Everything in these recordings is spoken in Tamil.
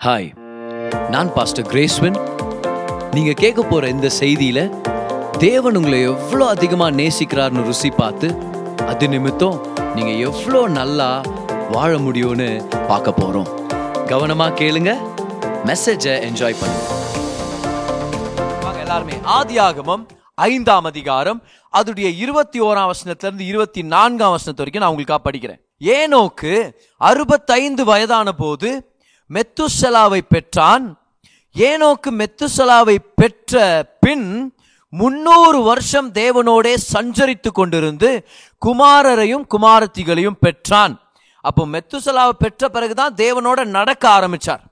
ஹாய் நான் பாஸ்டர் கிரேஸ்வன் நீங்க கேட்க போற இந்த செய்தியில தேவன் உங்களை எவ்வளோ அதிகமா நேசிக்கிறார்னு ருசி பார்த்து அது நிமித்தம் நீங்க எவ்வளோ நல்லா வாழ முடியும்னு பார்க்க போறோம். கவனமா கேளுங்க மெசேஜை என்ஜாய் பண்ணுங்க. எல்லாருமே ஆதி ஆகமம் ஐந்தாம் அதிகாரம் அதுடைய இருபத்தி ஓராம் வசனத்துல இருந்து இருபத்தி நான்காம் வசனத்து வரைக்கும் நான் உங்களுக்காக படிக்கிறேன் ஏனோக்கு அறுபத்தைந்து வயதான போது மெத்துசலாவை பெற்றான். ஏனோக்கு மெத்துசலாவை பெற்ற பின் முன்னூறு வருஷம் தேவனோடே சஞ்சரித்து கொண்டிருந்து குமாரரையும் குமாரத்திகளையும் பெற்றான். அப்போ மெத்துசலாவை பெற்ற பிறகுதான் தேவனோட நடக்க ஆரம்பிச்சார்.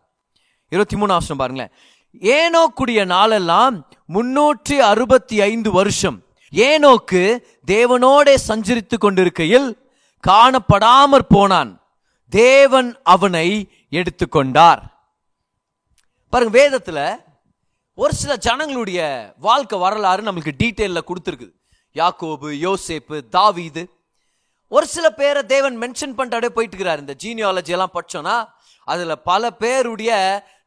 இருபத்தி மூணு வருஷம் பாருங்களேன். ஏனோக்குடைய நாளெல்லாம் முன்னூற்றி அறுபத்தி ஐந்து வருஷம். ஏனோக்கு தேவனோடே சஞ்சரித்து கொண்டிருக்கையில் காணப்படாமற் போனான். தேவன் அவனை எடுத்துக்கொண்டார். பாருங்க வேதத்தில் ஒரு சில ஜனங்களுடைய வாழ்க்கை வரலாறு நம்மளுக்கு டீட்டெயிலில் கொடுத்துருக்குது. யாக்கோபு யோசேப்பு தாவீது. ஒரு சில பேரை தேவன் மென்ஷன் பண்ணிட்டு போயிட்டு இருக்கிறார். இந்த ஜீனியாலஜி எல்லாம் படிச்சோம்னா அதில் பல பேருடைய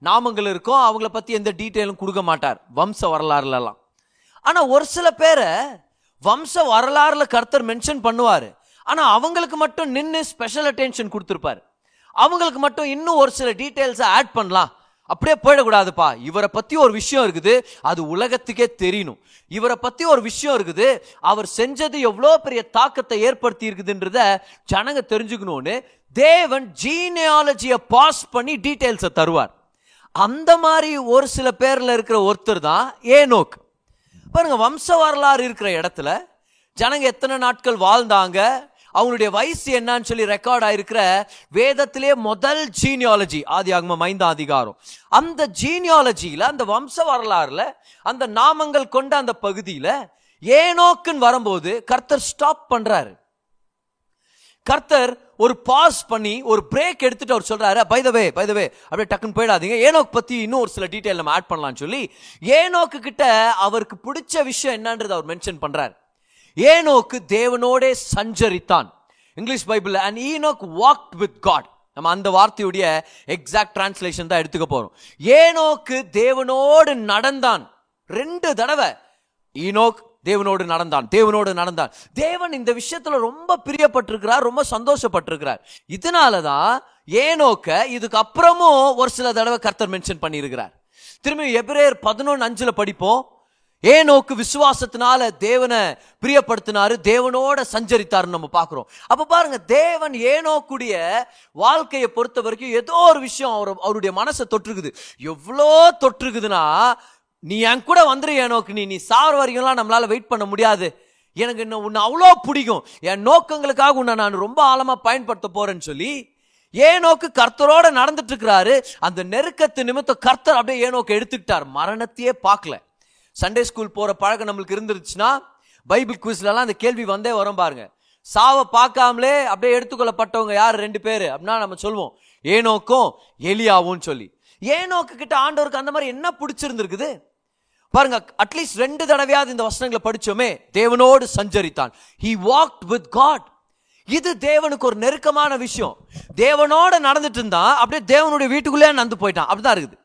நாமங்கள் இருக்கும். அவங்கள பற்றி எந்த டீட்டெயிலும் கொடுக்க மாட்டார் வம்ச வரலாறுலலாம். ஆனால் ஒரு சில பேரை வம்ச வரலாறுல கர்த்தர் மென்ஷன் பண்ணுவார். ஆனால் அவங்களுக்கு மட்டும் நின்று ஸ்பெஷல் அட்டென்ஷன் கொடுத்துருப்பாரு. அவங்களுக்கு மட்டும் இன்னும் ஒரு சில டீட்டெயில்ஸை ஆட் பண்ணலாம். அப்படியே போயிடக்கூடாதுப்பா. இவரை பற்றி ஒரு விஷயம் இருக்குது அது உலகத்துக்கே தெரியணும். இவரை பற்றி ஒரு விஷயம் இருக்குது அவர் செஞ்சது எவ்வளோ பெரிய தாக்கத்தை ஏற்படுத்தி இருக்குதுன்றத ஜனங்க தெரிஞ்சுக்கணும்னு தேவன் ஜீனியாலஜியை பாஸ் பண்ணி டீட்டெயில்ஸை தருவார். அந்த மாதிரி ஒரு சில பேரில் இருக்கிற ஒருத்தர் தான் ஏனோக். பாருங்க வம்ச வரலாறு இருக்கிற இடத்துல ஜனங்க எத்தனை நாட்கள் வாழ்ந்தாங்க? அவங்களுடைய வயசு என்னன்னு சொல்லி ரெக்கார்ட் ஆயிருக்கிற வேதத்திலே முதல் ஜீனியாலஜி ஆதி ஆகமம் ஐந்தாம் அதிகாரம். அந்த ஜீனியாலஜியில அந்த வம்ச வரலாறுல அந்த நாமங்கள் கொண்ட அந்த பகுதியில ஏனோக்குன்னு வரும்போது கர்த்தர் ஸ்டாப் பண்றாரு. கர்த்தர் ஒரு பாஸ் பண்ணி ஒரு பிரேக் எடுத்துட்டு அவர் சொல்றாரு பைதவே பைதவே அப்படியே டக்குன்னு போயிடாதீங்க. ஏனோக் பத்தி இன்னும் ஒரு சில டீட்டெயில் நம்ம ஆட் பண்ணலாம்னு சொல்லி ஏனோக்கு கிட்ட அவருக்கு பிடிச்ச விஷயம் என்னன்றது அவர் மென்ஷன் பண்றாரு. ஏனோக்கு தேவனோடே சஞ்சரித்தான். English Bible and Enoch walked with God நம்ம அந்த வார்த்தையுடைய எக்ஸாக்ட் டிரான்ஸ்லேஷன் தான் எடுத்துக்க போறோம். ஏனோக்கு தேவனோடு நடந்தான். ரெண்டு தடவை ஈனோக் தேவனோடு நடந்தான் தேவனோடு நடந்தான். தேவன் இந்த விஷயத்துல ரொம்ப பிரியப்பட்டிருக்கிறார் ரொம்ப சந்தோஷப்பட்டிருக்கிறார். இதனாலதான் ஏனோக்க இதுக்கு அப்புறமும் ஒரு சில தடவை கர்த்தர் மென்ஷன் பண்ணியிருக்கிறார். திரும்பி எபிரேயர் பதினொன்று அஞ்சுல படிப்போம். ஏனோக்கு விசுவாசத்தினால தேவனை பிரியப்படுத்தினாரு தேவனோட சஞ்சரித்தாருன்னு நம்ம பார்க்குறோம். அப்போ பாருங்க தேவன் ஏனோக்குடைய வாழ்க்கையை பொறுத்த வரைக்கும் ஏதோ ஒரு விஷயம் அவர் அவருடைய மனசை தொற்றுக்குது. எவ்வளோ தொற்றுக்குதுன்னா நீ என் கூட வந்துரு ஏனோக்கு நீ நீ சாவர வரைக்கும்லாம் நம்மளால வெயிட் பண்ண முடியாது. எனக்கு இன்னும் உன்னை அவ்வளோ பிடிக்கும். என் நோக்கங்களுக்காக உன்னை நான் ரொம்ப ஆழமாக பயன்படுத்த போறேன்னு சொல்லி ஏனோக்கு கர்த்தரோட நடந்துட்டு இருக்கிறாரு. அந்த நெருக்கத்து நிமித்தம் கர்த்தர் அப்படியே ஏனோக்கு எடுத்துக்கிட்டார். மரணத்தையே பார்க்கல. சண்டே ஸ்கூல் போகிற பழக்கம் நம்மளுக்கு இருந்துருச்சுன்னா பைபிள் குவிஸ்லலாம் அந்த கேள்வி வந்தே வரும் பாருங்க. சாவை பார்க்காமலே அப்படியே எடுத்துக்கொள்ளப்பட்டவங்க யார்? ரெண்டு பேர். அப்படின்னா நம்ம சொல்லுவோம் ஏனோக்கும் எலியாவும் சொல்லி. ஏனோக்கு கிட்ட ஆண்டவருக்கு அந்த மாதிரி என்ன பிடிச்சிருந்துருக்குது? பாருங்க அட்லீஸ்ட் ரெண்டு தடவையாவது இந்த வசனங்களை படிச்சோமே தேவனோடு சஞ்சரித்தான். ஹி வாக்ட் வித் காட் இது தேவனுக்கு ஒரு நெருக்கமான விஷயம். தேவனோட நடந்துட்டு இருந்தா அப்படியே தேவனுடைய வீட்டுக்குள்ளே நடந்து போயிட்டான். அப்படிதான் இருக்குது.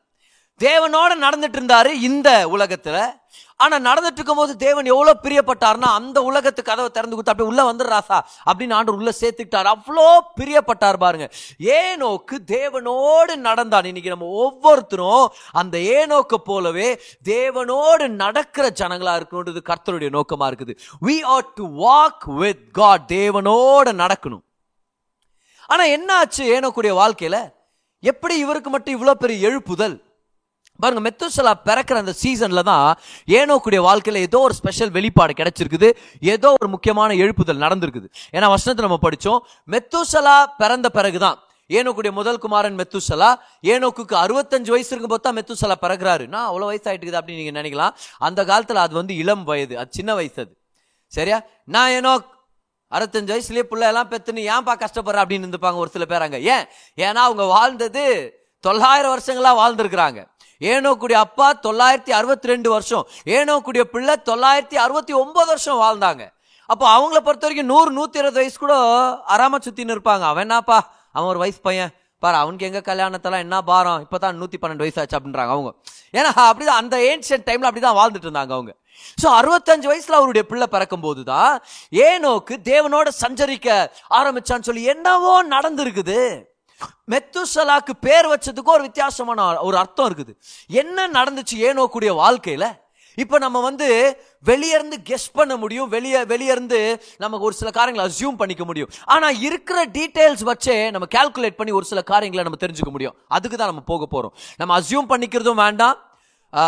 தேவனோட நடந்துட்டு இருந்தாரு இந்த உலகத்துல. ஆனா நடந்துட்டு இருக்கும் போது தேவன் எவ்வளவு பிரியப்பட்டார்னா அந்த உலகத்து கதவை திறந்து கொடுத்து அப்படியே உள்ள வந்துடுறாசா அப்படின்னு ஆண்டு உள்ள சேர்த்துக்கிட்டார். அவ்வளோ பிரியப்பட்டார் பாருங்க. ஏனோக்கு தேவனோடு நடந்தான். இன்னைக்கு நம்ம ஒவ்வொருத்தரும் அந்த ஏனோக்க போலவே தேவனோடு நடக்கிற ஜனங்களா இருக்கணுன்றது கர்த்தருடைய நோக்கமா இருக்குது. We ought to walk with God தேவனோட நடக்கணும். ஆனா என்ன ஆச்சு ஏனோக்குடைய வாழ்க்கையில? எப்படி இவருக்கு மட்டும் இவ்வளோ பெரிய எழுப்புதல்? பாருங்க மெத்துசலா பிறக்கிற அந்த சீசன்ல தான் ஏனோக்குடைய வாழ்க்கையில ஏதோ ஒரு ஸ்பெஷல் வெளிப்பாடு கிடைச்சிருக்குது. ஏதோ ஒரு முக்கியமான எழுப்புதல் நடந்திருக்குது. ஏன்னா வசனத்தை நம்ம படிச்சோம். மெத்துசலா பிறந்த பிறகுதான். ஏனோக்குடைய முதல் குமாரன் மெத்துசலா ஏனோக்குக்கு அறுபத்தஞ்சு வயசு இருக்கும் போது தான் மெத்துசலா பிறகுறாரு. நான் அவ்வளோ வயசு ஆயிட்டு அப்படின்னு நீங்க நினைக்கலாம். அந்த காலத்துல அது வந்து இளம் வயது. அது சின்ன வயசு அது. சரியா? நான் ஏனோ அறுபத்தஞ்சு வயசுலயே பிள்ளை எல்லாம் பெத்துன்னு ஏன்பா கஷ்டப்படுற அப்படின்னு இருந்துப்பாங்க ஒரு சில பேர் அங்க. ஏன்? ஏன்னா அவங்க வாழ்ந்தது தொள்ளாயிரம் வருஷங்களா வாழ்ந்திருக்கிறாங்க. ஏனோக்குடைய அப்பா தொள்ளாயிரத்தி அறுபத்தி ரெண்டு வருஷம் ஏனோக்குடைய பிள்ளை தொள்ளாயிரத்தி அறுபத்தி ஒன்பது வருஷம் வாழ்ந்தாங்க. அப்போ அவங்கள பொறுத்த வரைக்கும் நூறு நூற்றி இருபது வயசு கூட அறாம சுற்றின்னு இருப்பாங்க. அவன் என்னப்பா? அவன் ஒரு வயசு பையன். பாரு அவனுக்கு எங்கள் கல்யாணத்தெல்லாம் என்ன பாரம்? இப்பதான் நூற்றி பன்னெண்டு வயசு ஆச்சு அப்படின்றாங்க அவங்க. ஏன்னா அப்படிதான் அந்த ஏன்ஷியன் டைமில் அப்படி தான் வாழ்ந்துட்டு இருந்தாங்க அவங்க. ஸோ அறுபத்தஞ்சு வயசில் அவருடைய பிள்ளை பிறக்கும் போதுதான் ஏனோக்கு தேவனோட சஞ்சரிக்க ஆரம்பிச்சான்னு சொல்லி என்னவோ நடந்திருக்குது. மெத்துசலாக்கு பேர் வச்சதுக்கு ஒரு வித்தியாசமான ஒரு அர்த்தம் இருக்குது. என்ன நடந்துச்சு ஏனோக்குடைய வாழ்க்கையில் இப்போ நம்ம வந்து வெளியேருந்து கெஸ் பண்ண முடியும் வெளியே வெளியேருந்து நமக்கு ஒரு சில காரியங்களை அசியூம் பண்ணிக்க முடியும். ஆனால் இருக்கிற டீட்டெயில்ஸ் வச்சே நம்ம கால்குலேட் பண்ணி ஒரு சில காரியங்களை நம்ம தெரிஞ்சுக்க முடியும். அதுக்கு தான் நம்ம போக போகிறோம் நம்ம அசியூம் பண்ணிக்கிறதும் வேண்டாம்.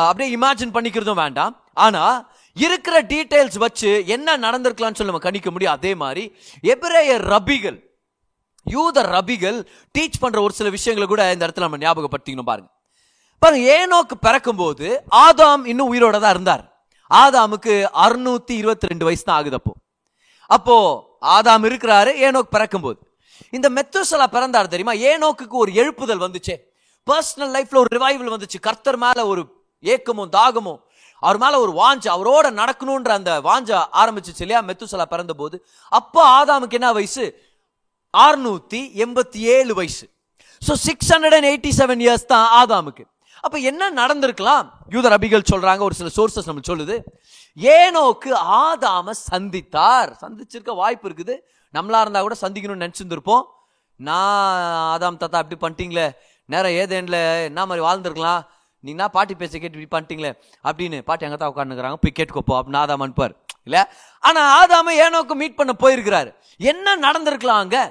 அப்படியே இமேஜின் பண்ணிக்கிறதும் வேண்டாம். ஆனால் இருக்கிற டீட்டெயில்ஸ் வச்சு என்ன நடந்திருக்கலாம்னு சொல்லி நம்ம கணிக்க முடியும். அதே மாதிரி எபிரேய ரபிகள் யூத ரபிகள் டீச் பண்ற ஒரு சில விஷயங்களை கூட இந்த இடத்துல நம்ம ஞாபகப்படுத்திக்கணும் பாருங்க. பாருங்க ஏனோக்கு பிறக்கும்போது ஆதாம் இன்னும் உயிரோட தான் இருந்தார். ஆதாமுக்கு அறுநூத்தி இருபத்தி ரெண்டு வயசு தான் ஆகுது அப்போ. அப்போ ஆதாம் இருக்கிறாரு ஏனோக்கு பிறக்கும்போது. இந்த மெத்துசலா பிறந்தார் தெரியுமா? ஏனோக்கு ஒரு எழுப்புதல் வந்துச்சே. பர்சனல் லைஃப்ல ஒரு ரிவைவல் வந்துச்சு. கர்த்தர் மேல ஒரு ஏக்கமும் தாகமும் அவர் மேல ஒரு வாஞ்ச அவரோட நடக்கணும்ன்ற அந்த வாஞ்ச ஆரம்பிச்சிச்சு இல்லையா? மெத்துசலா பிறந்த போது அப்போ ஆதாமுக்கு என்ன வயசு? ஆறுநூத்தி எண்பத்தி ஏழு வயசு. So six hundred and eighty seven years தான் ஆதாமுக்கு. அப்போ என்ன நடந்திருக்கலாம்? யூத ரபிகள் சொல்றாங்க ஒரு சில சோர்சஸ் நம்ம சொல்லுது. ஏனோக்கு ஆதாம சந்தித்தார். சந்திச்சிருக்க வாய்ப்பு இருக்குது. நம்மளா இருந்தா கூட சந்திக்கணும்னு நினச்சிருந்துருப்போம். நான் ஆதாம் தாத்தா அப்படி பண்ணிட்டீங்களே. நேரம் ஏதேனில் என்ன மாதிரி வாழ்ந்துருக்கலாம்? நீ பாட்டி பேச கேட்டு இப்படி பண்ணிட்டீங்களே? அப்படின்னு பாட்டி அங்கே தான் உட்காந்துக்கிறாங்க போய் கேட்டுக்கோப்போ அப்படின்னு ஆதாம் அனுப்பார் இல்லை? ஆனால் ஆதாம ஏனோக்கு மீட் பண்ண போயிருக்கிறாரு. என்ன நடந்திருக்கலாம் அங்கே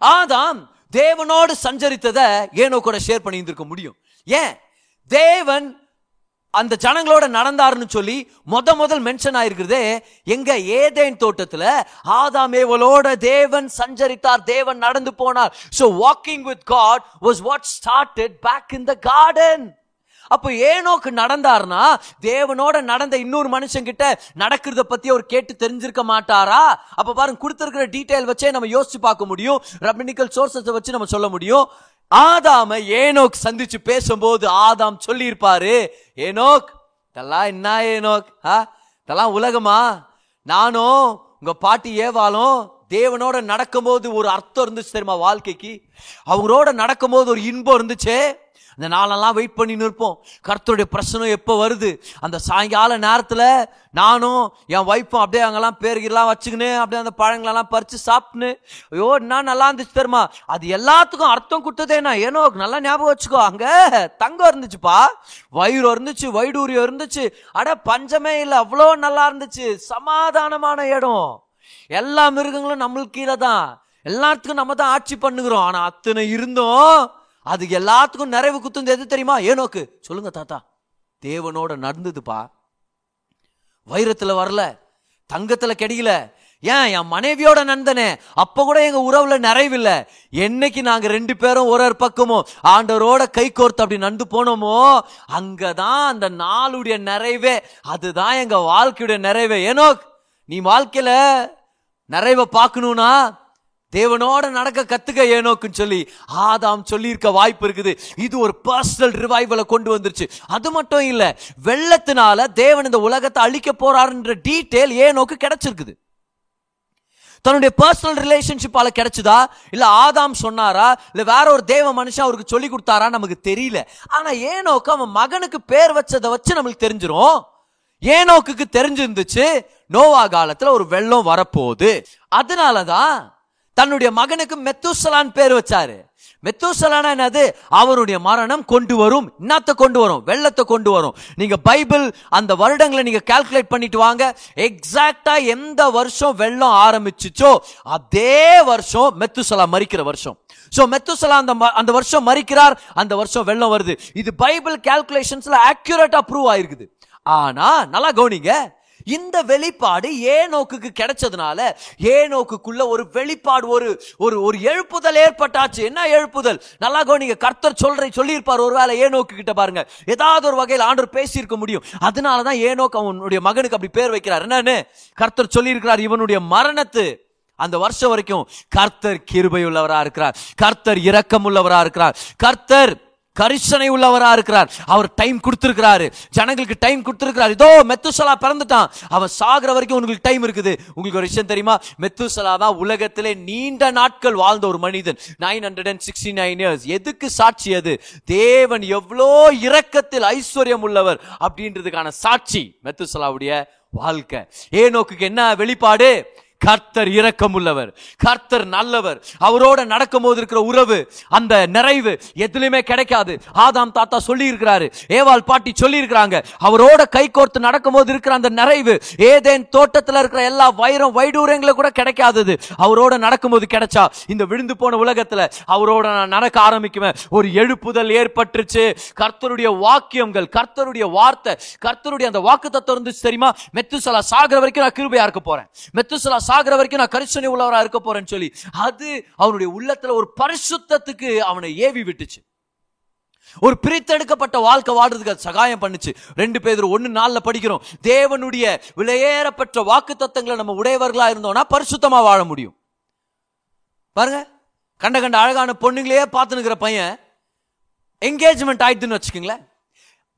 ஆதாம் தேவனோடு சஞ்சரித்ததை ஏனோ கூட ஷேர் பண்ணி இருந்திருக்க முடியும். ஏன்? தேவன் அந்த ஜனங்களோட நடந்தாருன்னு சொல்லி முத முதல் மென்ஷன் ஆயிருக்கிறதே எங்க ஏதேன் தோட்டத்துல ஆதாம் ஏவலோட தேவன் சஞ்சரித்தார் தேவன் நடந்து போனார். So walking with God was what started back in the garden அப்போ ஏனோக்கு நடந்தார்னா தேவனோட நடந்த இன்னொரு மனுஷன் கிட்ட நடக்கிறத பத்தி அவர் கேட்டு தெரிஞ்சிருக்க மாட்டாரா? அப்ப பாருங்க கொடுத்திருக்கிற டீட்டெயில் வச்சே நம்ம யோசிச்சு பார்க்க முடியும். ரபினிக்கல் சோர்சஸ் வச்சு நம்ம சொல்ல முடியும். ஆதாம ஏனோக் சந்திச்சு பேசும்போது ஆதாம் சொல்லியிருப்பாரு ஏனோக் இதெல்லாம் என்ன ஏனோக்? ஆ? இதெல்லாம் உலகமா? நானும் உங்க பாட்டி ஏவாலும் தேவனோட நடக்கும்போது ஒரு அர்த்தம் இருந்துச்சு தெரியுமா வாழ்க்கைக்கு? அவங்களோட நடக்கும்போது ஒரு இன்பம் இருந்துச்சே அந்த நாளெல்லாம் வெயிட் பண்ணி நிற்போம். கர்த்தருடைய பிரச்சனை எப்போ வருது? அந்த சாயங்கால நேரத்தில் நானும் என் ஒய்ஃபும் அப்படியே அங்கெல்லாம் பேருக்கெல்லாம் வச்சுக்கின்னு அப்படியே அந்த பழங்களெல்லாம் பறித்து சாப்பிட்டுன்னு ஐயோ என்ன நல்லா இருந்துச்சு தெரியுமா? அது எல்லாத்துக்கும் அர்த்தம் கொடுத்ததேனா ஏனோ நல்லா ஞாபகம் வச்சுக்கோ. அங்கே தங்கம் இருந்துச்சுப்பா. வயிறு இருந்துச்சு வைடூரியம் இருந்துச்சு. அட பஞ்சமே இல்லை. அவ்வளோ நல்லா இருந்துச்சு. சமாதானமான இடம். எல்லா மிருகங்களும் நம்மளுக்கு கீழே தான். எல்லாத்துக்கும் நம்ம தான் ஆட்சி பண்ணுகிறோம். ஆனால் அத்தனை இருந்தும். அது எல்லாத்துக்கும் நிறைவு குத்துந்து எது தெரியுமா? ஏனோக்கு. சொல்லுங்க தாத்தா. தேவனோட நடந்ததுப்பா. வைரத்துல வரல. தங்கத்துல கிடைக்கல. ஏன் என் மனைவியோட நந்தனே அப்ப கூட எங்க உறவுல நிறைவில்லை. என்னைக்கு நாங்க ரெண்டு பேரும் ஒரு ஒரு பக்கமும் ஆண்டவரோட கை கோர்த்து அப்படி நடந்து போனோமோ அங்கதான் அந்த நாளுடைய நிறைவே அதுதான் எங்க வாழ்க்கையுடைய நிறைவே. ஏனோ நீ வாழ்க்கையில நிறைவை பார்க்கணும்னா தேவனோட நடக்க கத்துக்க ஏனோக்குன்னு சொல்லி ஆதாம் சொல்லியிருக்க வாய்ப்பு இருக்குது. இது ஒரு பர்சனல் ரிவைவலை கொண்டு வந்துருச்சு. அது மட்டும் இல்ல வெள்ளத்தினால தேவன் இந்த உலகத்தை அழிக்க போறாருன்ற டீட்டெயில் ஏனோக்கு கிடைச்சிருக்குது. தன்னுடைய பர்சனல் ரிலேஷன்ஷிப்பால கிடைச்சதா? இல்ல ஆதாம் சொன்னாரா? இல்ல வேற ஒரு தேவ மனுஷன் அவருக்கு சொல்லி கொடுத்தாரா? நமக்கு தெரியல. ஆனா ஏனோக்கு அவன் மகனுக்கு பேர் வச்சதை வச்சு நம்மளுக்கு தெரிஞ்சிடும் ஏனோக்கு தெரிஞ்சிருந்துச்சு நோவா காலத்துல ஒரு வெள்ளம் வரப்போகுது. அதனாலதான் தன்னுடைய மகனுக்கு மெத்துசலான் பேர் வச்சாரு. மெத்துசலானா என்னது? அவருடைய மரணம் கொண்டு வரும் என்னத்தை கொண்டு வரும் வெள்ளத்தை கொண்டு வரும். நீங்க பைபிள் அந்த வருடங்களை நீங்க கால்குலேட் பண்ணிட்டு வாங்க. எக்ஸாக்டா எந்த வருஷம் வெள்ளம் ஆரம்பிச்சுச்சோ அதே வருஷம் மெத்துசலா மறிக்கிற வருஷம். சோ மெத்துசலா அந்த ம- அந்த வருஷம் மறிக்கிறார் அந்த வருஷம் வெள்ளம் வருது. இது பைபிள் கால்குலேஷன்ஸ்ல அக்யூரேட்டா ப்ரூவ் ஆயிருக்குது. ஆனா நல்லா கவனிங்க. இந்த வெளிப்பாடு ஏனோக்குக்கு கிடைச்சதுனால ஏனோக்குக்குள்ள ஒரு வெளிப்பாடு ஒரு ஒரு ஒரு எழுப்புதல் ஏற்பட்டாச்சு. என்ன எழுப்புதல்? நல்லா கவனிங்க கர்த்தர் சொல்ற சொல்லியிருப்பார் ஒருவேளை ஏனோக்கு கிட்ட பாருங்க. ஏதாவது ஒரு வகையில் ஆண்டவர் பேசியிருக்க முடியும். அதனால தான் ஏனோக்கு அவனுடைய மகனுக்கு அப்படி பேர் வைக்கிறார். என்னன்னு? கர்த்தர் சொல்லியிருக்கிறார் இவனுடைய மரணத்து. அந்த வருஷம் வரைக்கும் கர்த்தர் கிருபை உள்ளவராக இருக்கிறார். கர்த்தர் இரக்கம் உள்ளவராக இருக்கிறார். கர்த்தர் கரிசனை உள்ளவராக இருக்கிறார். அவர் டைம் கொடுத்துருக்கிறாரு. ஜனங்களுக்கு டைம் கொடுத்துருக்கிறார். இதோ மெத்துசலா பிறந்துட்டான். அவன் சாகிற வரைக்கும் உங்களுக்கு டைம் இருக்குது. உங்களுக்கு ஒரு விஷயம் தெரியுமா? மெத்துசலா தான் உலகத்திலே நீண்ட நாட்கள் வாழ்ந்த ஒரு மனிதன். Nine hundred and sixty nine years எதுக்கு சாட்சி அது? தேவன் எவ்வளோ இரக்கத்தில் ஐஸ்வர்யம் உள்ளவர் அப்படின்றதுக்கான சாட்சி மெத்துசலாவுடைய வாழ்க்கை. ஏனோக்குக்கு என்ன வெளிப்பாடு? கர்த்தர் இரக்கம் உள்ளவர் கர்த்தர் நல்லவர். அவரோட நடக்கும்போது இருக்கிற உறவு அந்த நிறைவு எதுலையுமே கிடைக்காது. ஆதாம் தாத்தா சொல்லி இருக்கிறாரு ஏவாள் பாட்டி சொல்லி இருக்கிறாங்க அவரோட கை கோர்த்து நடக்கும்போது இருக்கிற அந்த நிறைவு ஏதேன் தோட்டத்துல இருக்கிற எல்லா வைரம் வைடூரங்களும் கூட கிடைக்காதது. அவரோட நடக்கும்போது கிடைச்சா இந்த விழுந்து போன உலகத்துல அவரோட நான் நடக்க ஆரம்பிக்குவேன். ஒரு எழுப்புதல் ஏற்பட்டுருச்சு. கர்த்தருடைய வாக்கியங்கள் கர்த்தருடைய வார்த்தை கர்த்தருடைய அந்த வாக்கு தத்துவம் இருந்துச்சு தெரியுமா? மெத்துசலா சாகிற வரைக்கும் நான் கிருபையா இருக்க போறேன். மெத்துசலா சாகிற வரைக்கும் நான் கரிசனை உள்ளவராக இருக்க போறேன்னு சொல்லி அது அவனுடைய உள்ளத்துல ஒரு பரிசுத்தத்துக்கு அவனை ஏவி விட்டுச்சு. ஒரு பிரித்தெடுக்கப்பட்ட வாழ்க்கை வாழ்றதுக்கு அது சகாயம் பண்ணுச்சு. ரெண்டு பேர் ஒன்னு நாள்ல படிக்கிறோம். தேவனுடைய விலையேறப்பட்ட வாக்கு தத்தங்களை நம்ம உடையவர்களா இருந்தோம்னா பரிசுத்தமா வாழ முடியும். பாருங்க கண்ட கண்ட அழகான பொண்ணுங்களையே பார்த்துனுக்கிற பையன் என்கேஜ்மெண்ட் ஆயிடுதுன்னு வச்சுக்கோங்களேன்.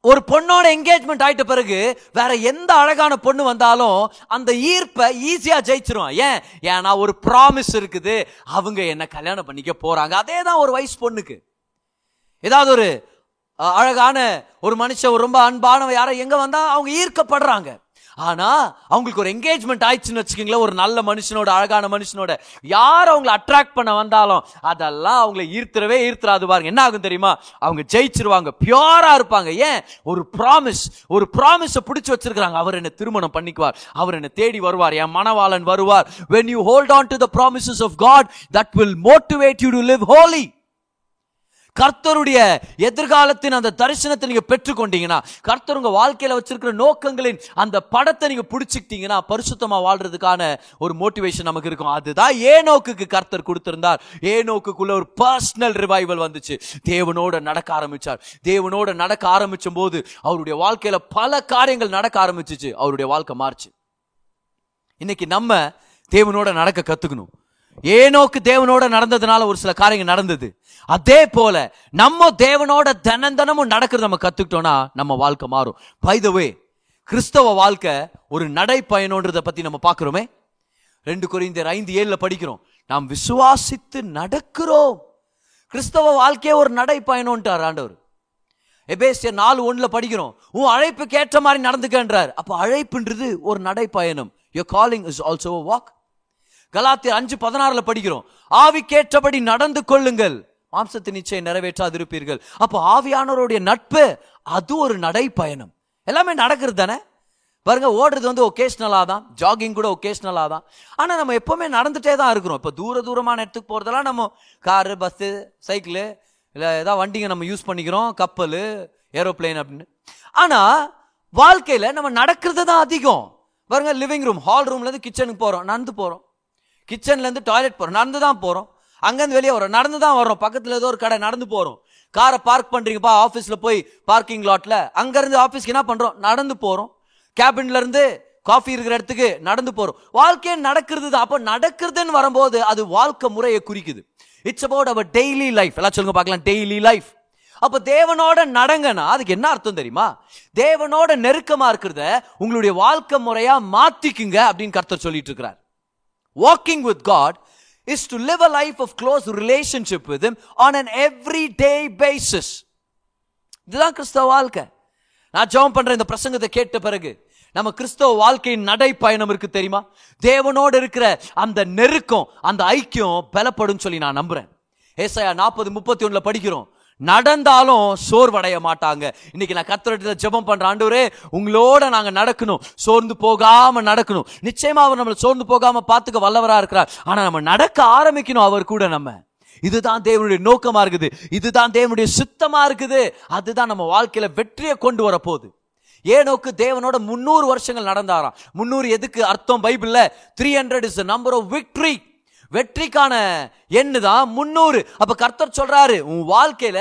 ஒரு பொண்ணோட என்கேஜ்மெண்ட் ஆயிட்ட பிறகு வேற எந்த அழகான பொண்ணு வந்தாலும் அந்த ஈர்ப்பை ஈஸியா ஜெயிச்சிருவான் ஏன்? ஏன்னா ஒரு ப்ராமிஸ் இருக்குது. அவங்க என்ன கல்யாணம் பண்ணிக்க போறாங்க. அதே தான் ஒரு வயசு பொண்ணுக்கு. ஏதாவது ஒரு அழகான ஒரு மனுஷன் ரொம்ப அன்பானவன் யாரோ எங்க வந்தா அவங்க ஈர்க்கப்படுறாங்க. ஆனா அவங்களுக்கு ஒரு என்கேஜ்மெண்ட் ஆயிடுச்சுன்னு வச்சுக்கோங்களேன் ஒரு நல்ல மனுஷனோட அழகான மனுஷனோட. யார் அவங்கள அட்ராக்ட் பண்ண வந்தாலும் அதெல்லாம் அவங்களை ஈர்த்துறவே ஈர்த்துறாது பாருங்க. என்ன ஆகும் தெரியுமா? அவங்க ஜெயிச்சிருவாங்க. பியூரா இருப்பாங்க. ஏன்? ஒரு ப்ராமிஸ் ஒரு ப்ராமிஸை பிடிச்சி வச்சிருக்காங்க அவர் என்ன திருமணம் பண்ணிக்குவார். அவர் என்ன தேடி வருவார். என் மணவாளன் வருவார். When you hold on to the promises of God that will motivate you to live holy கர்த்தருடைய எதிர்காலத்தின் அந்த தரிசனத்தை நீங்க பெற்றுக்கொண்டீங்கன்னா கர்த்தர் உங்க வாழ்க்கையில வச்சிருக்கிற நோக்கங்களின் அந்த படத்தை நீங்க பிடிச்சிக்கிட்டீங்கன்னா பரிசுத்தமா வாழ்றதுக்கான ஒரு மோட்டிவேஷன் நமக்கு இருக்கும். அதுதான் ஏ நோக்குக்கு கர்த்தர் கொடுத்திருந்தார். ஏனோக்குக்குள்ள ஒரு பர்சனல் ரிவைவல் வந்துச்சு. தேவனோட நடக்க ஆரம்பிச்சார். தேவனோட நடக்க ஆரம்பிச்சும் போது அவருடைய வாழ்க்கையில பல காரியங்கள் நடக்க ஆரம்பிச்சிச்சு. அவருடைய வாழ்க்கை மாறுச்சு. இன்னைக்கு நம்ம தேவனோட நடக்க கத்துக்கணும். ஏனோக்கு தேவனோட நடந்ததுனால ஒரு சில காரியங்கள் நடந்தது. அதே போல நம்ம தேவனோட தினம் தினமும் நடக்கிறது நம்ம கத்துக்கிட்டோம்னா நம்ம வாழ்க்கை மாறும். பை த வே கிறிஸ்தவ வாழ்க்கை ஒரு நடைப்பயணன்றத பத்தி நம்ம பார்க்குறோமே. ரெண்டு குறைந்தர் ஐந்து ஏழுல படிக்கிறோம். நாம் விசுவாசித்து நடக்கிறோம். கிறிஸ்தவ வாழ்க்கையே ஒரு நடைப்பயணம்ன்றார் ஆண்டவர். எபேசியர் நாலு ஒண்ணுல படிக்கிறோம். உன் அழைப்புக்கு ஏற்ற மாதிரி நடந்துக்கன்றார். அப்ப அழைப்புன்றது ஒரு நடைப்பயணம். Your calling is also walk கலாத்தியர் அஞ்சு பதினாறுல படிக்கிறோம். ஆவிக்கேற்றபடி நடந்து கொள்ளுங்கள். மாம்சத்தின் நிச்சயம் நிறைவேற்றாதிருப்பீர்கள். அப்போ ஆவியானவருடைய நட்பு அது ஒரு நடைப்பயணம். எல்லாமே நடக்கிறது தானே? பாருங்க ஓடுறது வந்து ஒகேஷ்னலாக தான். ஜாகிங் கூட ஒகேஷ்னலாக தான். ஆனால் நம்ம எப்போவுமே நடந்துகிட்டே தான் இருக்கிறோம். இப்போ தூர தூரமான இடத்துக்கு போகிறதெல்லாம் நம்ம காரு பஸ்ஸு சைக்கிளு இல்லை ஏதாவது வண்டிங்க நம்ம யூஸ் பண்ணிக்கிறோம். கப்பல் ஏரோப்ளேன் அப்படின்னு. ஆனால் வாழ்க்கையில் நம்ம நடக்கிறது தான் அதிகம். பாருங்க லிவிங் ரூம் ஹால் ரூம்லேருந்து கிச்சனுக்கு போகிறோம் நடந்து போகிறோம் கிச்சன்லேருந்து டாய்லெட் போகிறோம் நடந்து தான் போகிறோம் அங்கேருந்து வெளியே வரோம் நடந்து தான் வரோம் பக்கத்தில் ஏதோ ஒரு கடை நடந்து போகிறோம் காரை பார்க் பண்ணுறீங்கப்பா ஆஃபீஸில் போய் பார்க்கிங் லாட்டில் அங்கேருந்து ஆஃபீஸ்க்கு என்ன பண்ணுறோம் நடந்து போகிறோம் கேபின்லேருந்து காஃபி இருக்கிற இடத்துக்கு நடந்து போகிறோம் வாழ்க்கையே நடக்கிறது தான் அப்போ நடக்கிறதுன்னு வரும்போது அது வாழ்க்கை முறையை குறிக்குது. It's about our daily life எல்லாம் சொல்லுங்க பார்க்கலாம். டெய்லி லைஃப் அப்போ தேவனோட நடங்கன்னா அதுக்கு என்ன அர்த்தம் தெரியுமா? தேவனோட நெருக்கமாக இருக்கிறத உங்களுடைய வாழ்க்கை முறையாக மாற்றிக்குங்க அப்படின்னு கர்த்தர் சொல்லிட்டு இருக்கிறார். Walking with God is to live a life of close relationship with him on an everyday basis. இதுதான் கிறிஸ்தவ வாழ்க்கை. நான் ஜெபம் பண்ற இந்த பிரசங்கத்தை கேட்ட பிறகு நம்ம கிறிஸ்தவ வாழ்க்கையின் நடைப்பயணம் இருக்கு தெரியுமா? தேவனோடு இருக்கிற அந்த நெருக்கம் அந்த ஐக்கியம் பலப்படும் சொல்லி நான் நம்புறேன். ஏசாயா நாற்பது முப்பத்தி ஒன்றில் படிக்கிறோம். நடந்தாலும் சோர்வடைய மாட்டாங்க. இன்னைக்கு நான் கத்திரத்தில் ஜெபம் பண்ற ஆண்டவரே உங்களோட நாங்க நடக்கணும். சோர்ந்து போகாம நடக்கணும். நிச்சயமா அவர் நம்மளை சோர்ந்து போகாம பார்த்துக்க வல்லவரா இருக்கிறார். ஆனா நம்ம நடக்க ஆரம்பிக்கணும் அவர் கூட நம்ம. இதுதான் தேவனுடைய நோக்கமா இருக்குது. இதுதான் தேவனுடைய சுத்தமா இருக்குது. அதுதான் நம்ம வாழ்க்கையில வெற்றியை கொண்டு வர போகுது ஏனோக்கு தேவனோட முன்னூறு வருஷங்கள் நடந்தாராம். முன்னூறு எதுக்கு அர்த்தம் பைபிள்ல? Three hundred is number of victory வெற்றிக்கான எண்ணு தான் முன்னூறு அப்ப கர்த்தர் சொல்றாரு உன் வாழ்க்கையில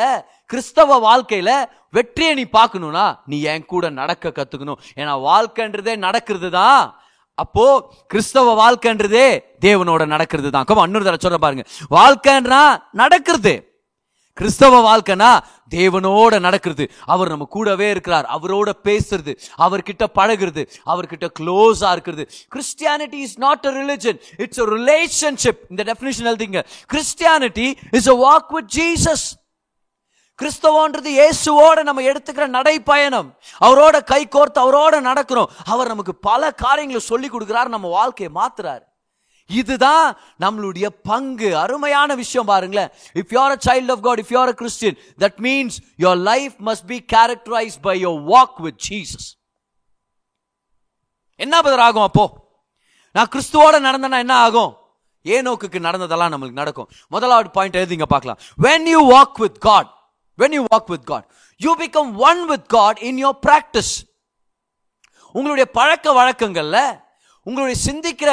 கிறிஸ்தவ வாழ்க்கையில வெற்றியை நீ பார்க்கணும்னா நீ என் கூட நடக்க கத்துக்கணும். ஏன்னா வாழ்க்கைன்றதே நடக்கிறது தான் அப்போ கிறிஸ்தவ வாழ்க்கைன்றதே தேவனோட நடக்கிறது தான் கமா இன்னொரு தடவை சொல்ற பாருங்க. வாழ்க்கைன்றா நடக்கிறது. கிறிஸ்தவ வாழ்க்கைனா தேவனோட நடக்கிறது. அவர் நம்ம கூடவே இருக்கிறார். அவரோட பேசுறது. அவர்கிட்ட பழகுறது. அவர்கிட்ட க்ளோஸா இருக்கிறது. Christianity is not a religion it's a relationship இந்த டெஃபினிஷன் எழுதிங்க. Christianity is a walk with Jesus கிறிஸ்தவன்றது இயேசுவோட நம்ம எடுத்துக்கிற நடைப்பயணம். அவரோட கை கோர்த்து அவரோட நடக்கிறோம். அவர் நமக்கு பல காரியங்களை சொல்லி கொடுக்கிறார். நம்ம வாழ்க்கையை மாத்துறாரு. இதுதான் நம்மளுடைய பங்கு. அருமையான விஷயம் பாருங்களேன். If you're a child of God if you're a Christian that means your life must be characterize by your walk with Jesus என்ன பதில் ஆகும் அப்போ? நான் கிறிஸ்துவோட நடந்தேன்னா என்ன ஆகும்? ஏனோக்குக்கு நடந்ததெல்லாம் நம்மளுக்கு நடக்கும். முதலாவது பாயிண்ட் எழுதிங்க பார்க்கலாம். When you walk with God when you walk with God you become one with God in your practice உங்களுடைய பழக்க வழக்கங்கள்ல உங்களுடைய சிந்திக்கிற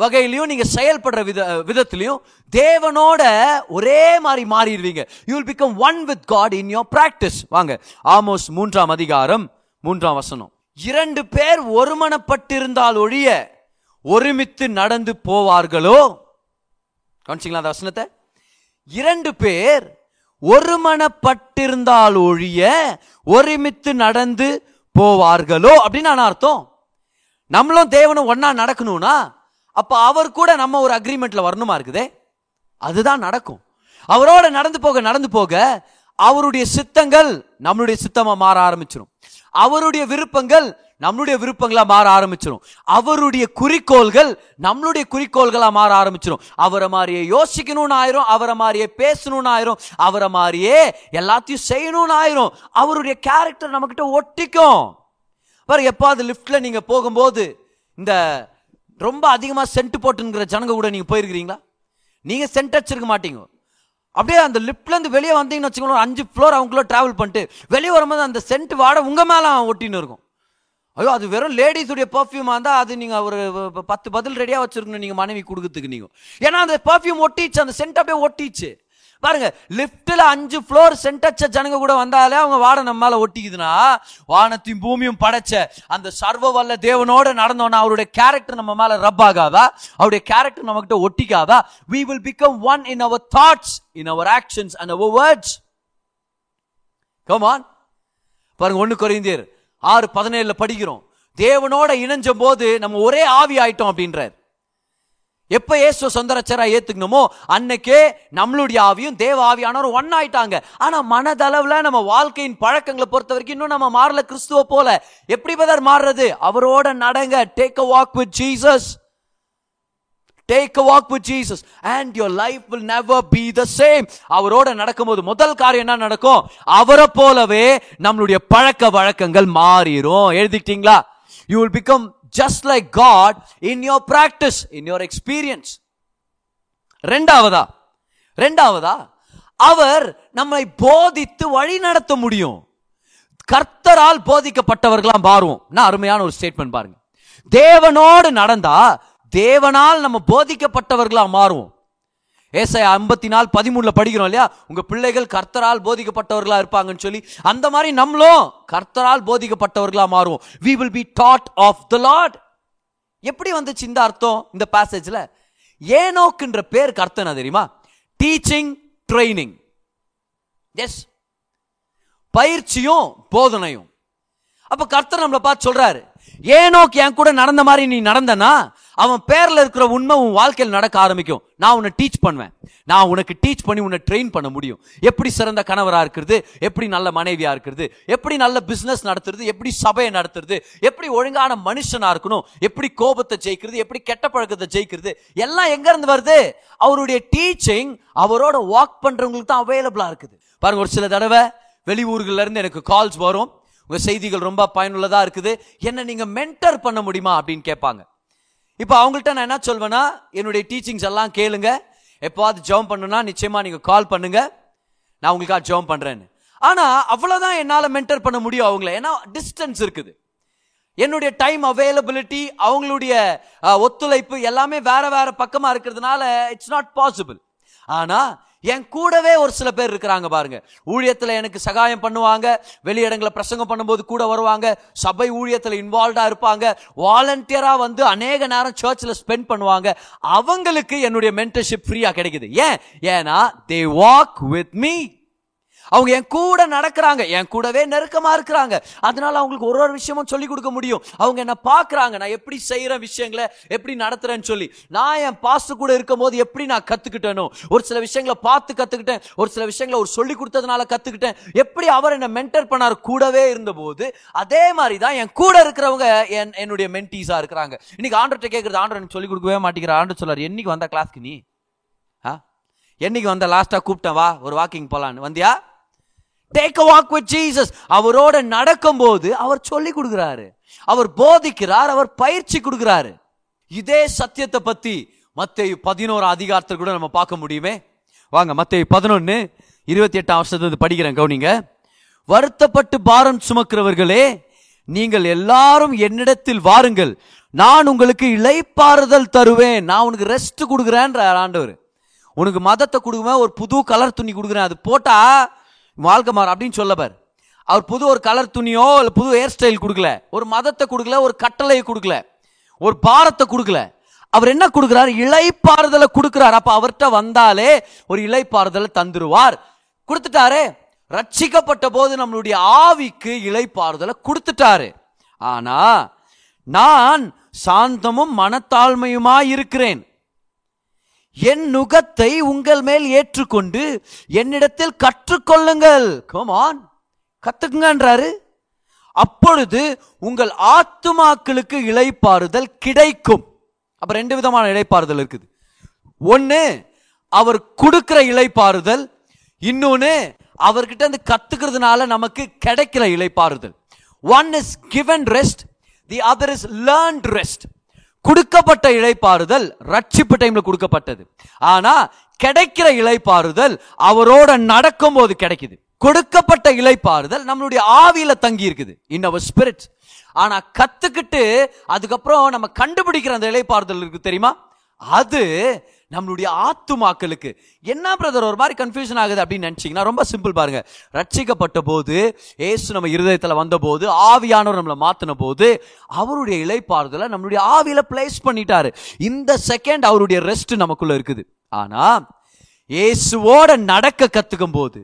வகையிலையும் நீங்கள் செயல்படுற வித விதத்துலையும் தேவனோட ஒரே மாதிரி மாறிடுவீங்க. You will become one with God in your practice வாங்க ஆமோஸ் மூன்றாம் அதிகாரம் மூன்றாம் வசனம். இரண்டு பேர் ஒருமனப்பட்டிருந்தால் ஒழிய ஒருமித்து நடந்து போவார்களோ? கவனிச்சிங்களா அந்த வசனத்தை? இரண்டு பேர் ஒருமனப்பட்டிருந்தால் ஒழிய ஒருமித்து நடந்து போவார்களோ? அப்படின்னு நான் அர்த்தம்? நம்மளும் தேவனும் ஒன்றா நடக்கணும்னா அப்போ அவர் கூட நம்ம ஒரு அக்ரிமெண்ட்டில் வரணுமா இருக்குதே? அதுதான் நடக்கும். அவரோட நடந்து போக நடந்து போக அவருடைய சித்தங்கள் நம்மளுடைய சித்தமாக மாற ஆரம்பிச்சிடும் அவருடைய விருப்பங்கள் நம்மளுடைய விருப்பங்களா மாற ஆரம்பிச்சிடும் அவருடைய குறிக்கோள்கள் நம்மளுடைய குறிக்கோள்களா மாற ஆரம்பிச்சிடும் அவரை மாதிரியே யோசிக்கணும்னு ஆயிரும் அவரை மாதிரியே பேசணும்னு ஆயிரும் அவரை மாதிரியே எல்லாத்தையும் செய்யணும்னு ஆயிரும். அவருடைய கேரக்டர் நம்மகிட்ட ஒட்டிக்கும். பாரு எப்பாவது லிஃப்ட்டில் நீங்கள் போகும்போது இந்த ரொம்ப அதிகமாக சென்ட் போட்டுங்கிற ஜனங்க கூட நீங்கள் போயிருக்கிறீங்களா? நீங்கள் சென்ட் அடிச்சிருக்க மாட்டீங்க. அப்படியே அந்த லிஃப்ட்லேருந்து வெளியே வந்தீங்கன்னு வச்சுக்கோங்களேன் அஞ்சு ஃப்ளோர் அவங்களுக்குள்ள ட்ராவல் பண்ணிட்டு வெளியே வரும்போது அந்த சென்ட் வாட உங்கள் மேலே ஒட்டின்னு இருக்கும். ஐயோ அது வெறும் லேடிஸுடைய பர்ஃப்யூமாக இருந்தால் அது நீங்கள் ஒரு பத்து பதில் ரெடியாக வச்சுருக்கணும் நீங்கள் மனைவி கொடுக்கறதுக்கு நீங்கள் ஏன்னா அந்த பர்ஃப்யூம் ஒட்டிச்சு அந்த சென்ட் அப்படியே ஒட்டிச்சு. பாருங்க லிஃப்ட்டில் அஞ்சு ஃப்ளோர் சென்டச்ச ஜனங்க கூட வந்தாலே அவங்க வாட நம்ம மேலே ஒட்டிக்குதுன்னா வானத்தையும் பூமியும் படைச்ச அந்த சர்வ வல்ல தேவனோட நடந்தோன்னா அவருடைய கேரக்டர் நம்ம மேலே ரப் ஆகாதா? அவருடைய கேரக்டர் நம்மகிட்ட ஒட்டிக்காதா? We will become one in our thoughts in our actions and our words come on பாருங்க ஒன்று குறைந்தீர் ஆறு பதினேழுல படிக்கிறோம். தேவனோட இணைஞ்ச போது நம்ம ஒரே ஆவி ஆயிட்டோம் அப்படின்றார். எப்ப இயேசு சொந்த ரச்சரா ஏத்துக்கணுமோ அன்னைக்கே நம்மளுடைய ஆவியும் தேவ ஆவியானவரும் ஒன் ஆயிட்டாங்க ஆனா மனதளவுல நம்ம வாழ்க்கையின் பழக்கங்களை பொறுத்த வரைக்கும் இன்னும் நம்ம மாறல கிறிஸ்துவ போல. எப்படி பதர் மாறுறது? அவரோட நடங்க. Take a walk with Jesus take a walk with Jesus and your life will never be the same அவரோட நடக்கும்போது முதல் காரியம் என்ன நடக்கும்? அவரை போலவே நம்மளுடைய பழக்க வழக்கங்கள் மாறிடும் எழுதிக்கிட்டீங்களா? You will become just like God in your practice in your experience ரெண்டாவதா? ரெண்டாவதா அவர் நம்மை போதித்து வழி நடத்த முடியும். கர்த்தரால் போதிக்கப்பட்டவர்களாம் மாறுவோம். நான் அருமையான ஒரு ஸ்டேட்மெண்ட் பாருங்க. தேவனோடு நடந்தா தேவனால் நம்ம போதிக்கப்பட்டவர்களா மாறுவோம். ஏசாயா ஐம்பத்தி நாலு பதிமூணில் படிக்கிறோம் இல்லையா? உங்கள் பிள்ளைகள் கர்த்தரால் போதிக்கப்பட்டவர்களாக இருப்பாங்கன்னு சொல்லி அந்த மாதிரி நம்மளும் கர்த்தரால் போதிக்கப்பட்டவர்களாக மாறுவோம். We will be taught of the Lord எப்படி வந்துச்சு இந்த அர்த்தம் இந்த பேசேஜில் ஏனோக்குன்ற பேருக்கு அர்த்தம் என்ன தெரியுமா? டீச்சிங் ட்ரைனிங் எஸ் பயிற்சியும் போதனையும். அப்போ கர்த்தர் நம்மளை பார்த்து சொல்கிறாரு ஏனோக்கு என் கூட நடந்த மாதிரி நீ நடந்தனா அவன் பேரில் இருக்கிற உண்மை உன் வாழ்க்கையில் நடக்க ஆரம்பிக்கும். நான் உன்னை டீச் பண்ணுவேன். நான் உனக்கு டீச் பண்ணி உன்னை ட்ரெயின் பண்ண முடியும். எப்படி சிறந்த கணவராக இருக்கிறது? எப்படி நல்ல மனைவியாக இருக்கிறது? எப்படி நல்ல பிஸ்னஸ் நடத்துறது? எப்படி சபையை நடத்துறது? எப்படி ஒழுங்கான மனுஷனாக இருக்கணும்? எப்படி கோபத்தை ஜெயிக்கிறது? எப்படி கெட்ட பழக்கத்தை ஜெயிக்கிறது? எல்லாம் எங்கேருந்து வருது? அவருடைய டீச்சிங் அவரோட வாக் பண்ணுறவங்களுக்கு தான் அவைலபிளாக இருக்குது. பாருங்க ஒரு சில தடவை வெளியூர்கள்லேருந்து எனக்கு கால்ஸ் வரும். உங்கள் செய்திகள் ரொம்ப பயனுள்ளதாக இருக்குது. என்ன நீங்கள் மென்டர் பண்ண முடியுமா அப்படின்னு கேட்பாங்க. இப்போ அவங்கள்ட்ட நான் என்ன சொல்வேன்னா என்னுடைய டீச்சிங்ஸ் எல்லாம் கேளுங்க. எப்போவாது ஜெபம் பண்ணுனா நிச்சயமா நீங்க கால் பண்ணுங்க. நான் உங்களுக்காக ஜெபம் பண்றேன்னு. ஆனா அவ்வளவுதான் என்னால் மென்டர் பண்ண முடியும் அவங்கள. ஏன்னா டிஸ்டன்ஸ் இருக்குது. என்னுடைய டைம் அவைலபிலிட்டி அவங்களுடைய ஒத்துழைப்பு எல்லாமே வேற வேற பக்கமா இருக்கிறதுனால இட்ஸ் நாட் பாசிபிள் ஆனா என் கூடவே ஒரு சில பேர் இருக்கிறாங்க பாருங்க. ஊழியத்தில் எனக்கு சகாயம் பண்ணுவாங்க. வெளியிடங்களை பிரசங்கம் பண்ணும்போது கூட வருவாங்க. சபை ஊழியத்தில் இன்வால்வ்டாக இருப்பாங்க. வாலண்டியராக வந்து அநேக நேரம் சர்ச்சில் ஸ்பெண்ட் பண்ணுவாங்க. அவங்களுக்கு என்னுடைய மென்டர்ஷிப் ஃப்ரீயாக கிடைக்குது. ஏன்? ஏன்னா தே வாக் வித் மீ அவங்க என் கூட நடக்கிறாங்க என் கூடவே நெருக்கமா இருக்கிறாங்க. அதனால அவங்களுக்கு ஒரு ஒரு விஷயமும் சொல்லி கொடுக்க முடியும். அவங்க என்ன பார்க்கறாங்க நான் எப்படி செய்யற விஷயங்களை எப்படி நடத்துறேன்னு சொல்லி. நான் என் பாஸ்ட் கூட இருக்கும் போது எப்படி நான் கத்துக்கிட்டேனோ ஒரு சில விஷயங்களை பார்த்து கத்துக்கிட்டேன் ஒரு சில விஷயங்களை ஒரு சொல்லி கொடுத்ததுனால கத்துக்கிட்டேன். எப்படி அவர் என்ன மென்டர் பண்ணார் கூடவே இருந்தபோது அதே மாதிரி தான் என் கூட இருக்கிறவங்க என் என்னுடைய மென்டீஸா இருக்கிறாங்க. இன்னைக்கு ஆண்டர்கிட்ட கேட்கறது ஆண்டர் எனக்கு சொல்லி கொடுக்கவே மாட்டேங்கிற. ஆண்டர் சொல்லார் என்னைக்கு வந்த கிளாஸ்க்கு நீ? ஆ? என்னைக்கு வந்த லாஸ்டா கூப்பிட்டேன் வா ஒரு வாக்கிங் போலான்னு. வந்தியா? Take a walk with Jesus அவரோட நடக்கும்போது அவர் சொல்லி கொடுக்குறாரு. அவர் போதிக்கிறார் அவர் பயிற்சி கொடுக்குறாரு. இதே சத்தியத்தை பத்தி மத்திய பதினோரு அதிகாரத்தில் கூட நம்ம பார்க்க முடியுமே? வாங்க மத்திய பதினொன்னு இருபத்தி எட்டாம் வருஷத்துல படிக்கிறேன் கவுனிங்க. வருத்தப்பட்டு பாரம் சுமக்கிறவர்களே நீங்கள் எல்லாரும் என்னிடத்தில் வாருங்கள். நான் உங்களுக்கு இளைப்பாறுதல் தருவேன். நான் உனக்கு ரெஸ்ட் கொடுக்குறேன்ற ஆண்டவர். உனக்கு மதத்தை கொடுக்குவேன் ஒரு புது கலர் துணி கொடுக்குறேன். அது போட்டா வாழ்க்கை மாறும் அப்படின்னு சொல்லவர் அவர் புது ஒரு கலர் துணியோ இல்லை புது ஹேர் ஸ்டைல் கொடுக்கல. ஒரு மதத்தை கொடுக்கல ஒரு கட்டளையை கொடுக்கல. ஒரு பாரத்தை கொடுக்கல. அவர் என்ன கொடுக்குறாரு? இலைப்பாறுதலை கொடுக்கிறார். அப்போ அவர்கிட்ட வந்தாலே ஒரு இலைப்பாறுதலை தந்துருவார். கொடுத்துட்டாரு. ரட்சிக்கப்பட்ட போது நம்மளுடைய ஆவிக்கு இலைப்பாறுதலை கொடுத்துட்டாரு. ஆனா நான் சாந்தமும் மனத்தாழ்மையுமா இருக்கிறேன். என் நுகத்தை உங்கள் மேல் ஏற்றுக்கொண்டு என்னிடத்தில் கற்றுக்கொள்ளுங்கள். கமான் கத்துக்குங்கன்றாரு. அப்பொழுது உங்கள் ஆத்துமாக்களுக்கு இழைப்பாறுதல் கிடைக்கும். அப்ப ரெண்டு விதமான இழைப்பாறுதல் இருக்குது. ஒன்னு அவர் கொடுக்கிற இழைப்பாறுதல் இன்னொன்னு அவர்கிட்ட இருந்து கத்துக்கிறதுனால நமக்கு கிடைக்கிற இழைப்பாறுதல் one is given rest the other is learned rest கொடுக்கப்பட்ட இழைப்பாறுதல் ரட்சிப்பு டைம்ல கொடுக்கப்பட்டது. ஆனா கிடைக்கிற இழைப்பாறுதல் அவரோட நடக்கும் போது கிடைக்குது. கொடுக்கப்பட்ட இலைப்பாறுதல் நம்மளுடைய ஆவியில தங்கி இருக்குது. இன் அவர் ஸ்பிரிட் ஆனா கத்துக்கிட்டு அதுக்கப்புறம் நம்ம கண்டுபிடிக்கிற அந்த இழைப்பாறுதல் இருக்கு தெரியுமா? அது நம்மளுடைய ஆத்துமாக்களுக்கு. என்ன பிரதர் ஒரு மாதிரி கன்ஃபியூஷன் ஆகுது அப்படின்னு நினச்சிங்கன்னா ரொம்ப சிம்பிள் பாருங்க. ரட்சிக்கப்பட்ட போது ஏசு நம்ம இருதயத்தில் வந்தபோது ஆவியானவர் நம்மளை மாற்றின போது அவருடைய இலைப்பாறுதலை நம்மளுடைய ஆவியில பிளேஸ் பண்ணிட்டாரு. இந்த செகண்ட் அவருடைய ரெஸ்ட் நமக்குள்ள இருக்குது. ஆனால் இயேசுவோட நடக்க கற்றுக்கும் போது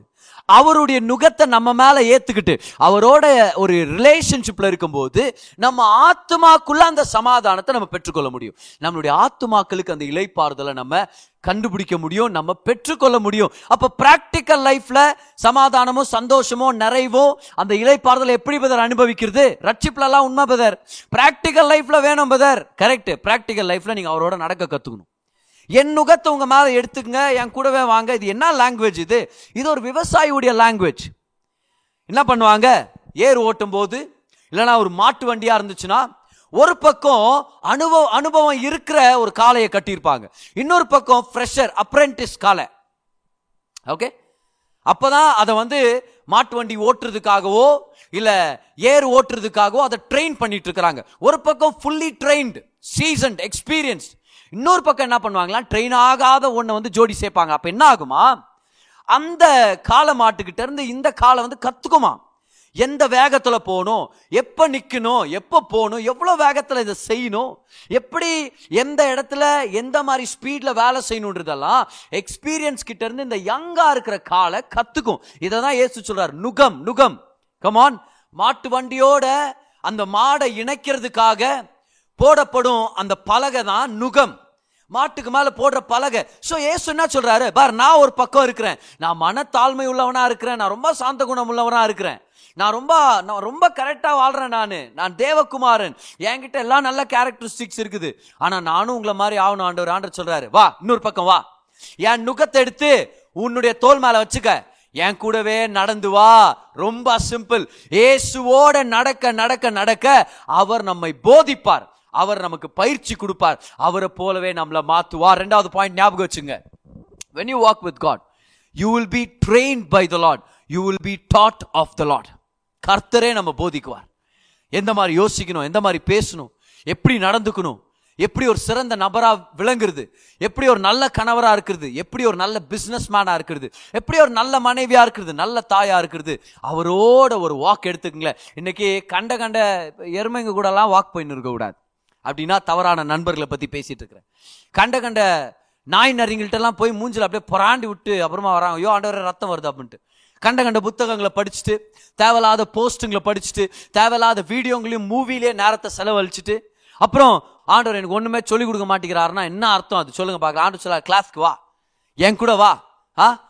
அவருடைய நுகத்தை நம்ம மேல ஏத்துக்கிட்டு அவரோட ஒரு ரிலேஷன்ஷிப்ல இருக்கும்போது நம்ம ஆத்மாக்குள்ள அந்த சமாதானத்தை நம்ம பெற்றுக்கொள்ள முடியும். நம்மளுடைய ஆத்துமாக்களுக்கு அந்த இலைப்பாறுதலை நம்ம கண்டுபிடிக்க முடியும் நம்ம பெற்றுக்கொள்ள முடியும். அப்ப பிராக்டிக்கல் லைஃப்ல சமாதானமோ சந்தோஷமோ நிறைவோ அந்த இலைப்பாறுதலை எப்படி பதர் அனுபவிக்கிறது? ரட்சிப்புல எல்லாம் உண்மை பதர் பிராக்டிக்கல் லைஃப்ல வேணும் பதர் கரெக்ட் பிராக்டிக்கல் லைஃப்ல நீங்க அவரோட நடக்க கத்துக்கணும். என் நுகத்தை உங்கள் மேலே எடுத்துக்கங்க என் கூடவே வாங்க. இது என்ன லாங்குவேஜ் இது? இது ஒரு விவசாயியுடைய லாங்குவேஜ் என்ன பண்ணுவாங்க? ஏர் ஓட்டும் போது இல்லைன்னா ஒரு மாட்டு வண்டியாக இருந்துச்சுன்னா ஒரு பக்கம் அனுபவம் அனுபவம் இருக்கிற ஒரு காளையை கட்டியிருப்பாங்க. இன்னொரு பக்கம் ஃப்ரெஷர் அப்ரெண்டிஸ் காளை. ஓகே அப்போதான் அதை வந்து மாட்டு வண்டி ஓட்டுறதுக்காகவோ இல்லை ஏர் ஓட்டுறதுக்காகவோ அதை ட்ரெயின் பண்ணிட்டு இருக்கிறாங்க. ஒரு பக்கம் ஃபுல்லி ட்ரெயின்டு சீசன்ட் எக்ஸ்பீரியன்ஸ் இன்னொரு பக்கம் என்ன பண்ணுவாங்களா ட்ரெயின் ஆகாத ஒன்றை வந்து ஜோடி சேர்ப்பாங்க. அப்போ என்ன ஆகுமா? அந்த காலை மாட்டுக்கிட்ட இருந்து இந்த காலை வந்து கற்றுக்குமா எந்த வேகத்தில் போகணும்? எப்போ நிற்கணும் எப்போ போகணும்? எவ்வளோ வேகத்தில் இதை செய்யணும்? எப்படி எந்த இடத்துல எந்த மாதிரி ஸ்பீடில் வேலை செய்யணுன்றதெல்லாம் எக்ஸ்பீரியன்ஸ் கிட்டேருந்து இந்த யங்காக இருக்கிற காலை கற்றுக்கும் இதை தான் ஏசு சொல்கிறார் நுகம். நுகம் கமான் மாட்டு வண்டியோட அந்த மாடை இணைக்கிறதுக்காக போடப்படும் அந்த பலகை தான் நுகம். மாட்டுக்கு மேலே போடுற பலகை. ஸோ ஏசு என்ன சொல்கிறாரு பார் நான் ஒரு பக்கம் இருக்கிறேன். நான் மனத்தாழ்மை உள்ளவனாக இருக்கிறேன். நான் ரொம்ப சாந்த குணம் உள்ளவனாக இருக்கிறேன். நான் ரொம்ப நான் ரொம்ப கரெக்டாக வாழ்கிறேன் நான். நான் தேவகுமாரன். என்கிட்ட எல்லாம் நல்ல கேரக்டரிஸ்டிக்ஸ் இருக்குது. ஆனால் நானும் உங்களை மாதிரி ஆகணும் ஆண்டவர். ஆண்டர் சொல்கிறாரு வா இன்னொரு பக்கம் வா. என் நுகத்தை எடுத்து உன்னுடைய தோல் மேலே வச்சுக்க. என் கூடவே நடந்து வா. ரொம்ப சிம்பிள் ஏசுவோட நடக்க நடக்க நடக்க அவர் நம்மை போதிப்பார். அவர் நமக்கு பயிற்சி கொடுப்பார். அவரை போலவே நம்மளை மாத்துவார். ரெண்டாவது பாயிண்ட் ஞாபகம் வச்சுங்க. When you walk with God you will be train by the Lord you will be taught of the Lord கர்த்தரே நம்ம போதிக்குவார். எந்த மாதிரி யோசிக்கணும்? எந்த மாதிரி பேசணும்? எப்படி நடந்துக்கணும்? எப்படி ஒரு சிறந்த நபராக விளங்குறது? எப்படி ஒரு நல்ல கணவராக இருக்கிறது? எப்படி ஒரு நல்ல பிஸ்னஸ் மேனாக இருக்கிறது? எப்படி ஒரு நல்ல மனைவியாக இருக்கிறது? நல்ல தாயாக இருக்கிறது? அவரோட ஒரு வாக் எடுத்துக்கங்களேன். இன்னைக்கு கண்ட கண்ட எருமைங்க கூடலாம் வாக் போயின்னு இருக்கக்கூடாது. அப்படின்னா தவறான நண்பர்களை பற்றி பேசிட்டு இருக்கிறேன். கண்ட கண்ட நாய் நரிங்கள்ட்ட போய் மூஞ்சில் அப்படியே புறாண்டி விட்டு அப்புறமா வராங்க. ஐயோ ஆண்டவரே ரத்தம் வருது அப்படின்ட்டு. கண்ட கண்ட புத்தகங்களை படிச்சுட்டு தேவையில்லாத போஸ்ட்டுங்களை படிச்சுட்டு தேவையில்லாத வீடியோங்களையும் மூவிலேயே நேரத்தை செலவழிச்சிட்டு அப்புறம் ஆண்டவர் எனக்கு ஒன்றுமே சொல்லிக் கொடுக்க மாட்டேங்கிறாருன்னா என்ன அர்த்தம் அது? சொல்லுங்க பார்க்கலாம். ஆண்டவர் சொல்ல கிளாஸ்க்கு வா. என் கூட வா. ஆ?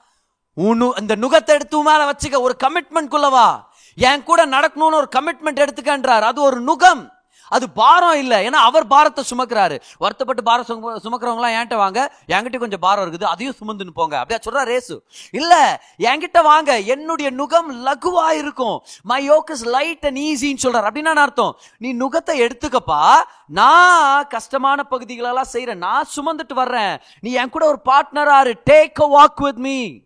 உன்னு இந்த நுகத்தை எடுத்து மேலே வச்சுக்க. ஒரு கமிட்மெண்ட் குள்ளவா என் கூட நடக்கணும்னு ஒரு கமிட்மெண்ட் எடுத்துக்கன்றார். அது ஒரு நுகம். அது பாரம் இல்லை. ஏன்னா அவர் பாரத்தை சுமக்கிறாரு. வருத்தப்பட்டு பாரம் சும- சுமக்கிறவங்களாம் என்கிட்ட வாங்க. என்கிட்ட கொஞ்சம் பாரம் இருக்குது. அதையும் சுமந்துன்னு போங்க. அப்படியே சொல்றா ரேசு. இல்ல என்கிட்ட வாங்க. என்னுடைய நுகம் லகுவா இருக்கும். My yoke is light and ஈஸின்னு சொல்றாரு. அப்படின்னா அர்த்தம்? நீ நுகத்தை எடுத்துக்கப்பா. நான் கஷ்டமான பகுதிகளெல்லாம் செய்யறேன் நான் சுமந்துட்டு வர்றேன். நீ என் கூட ஒரு பார்ட்னரா இரு. Take a walk with me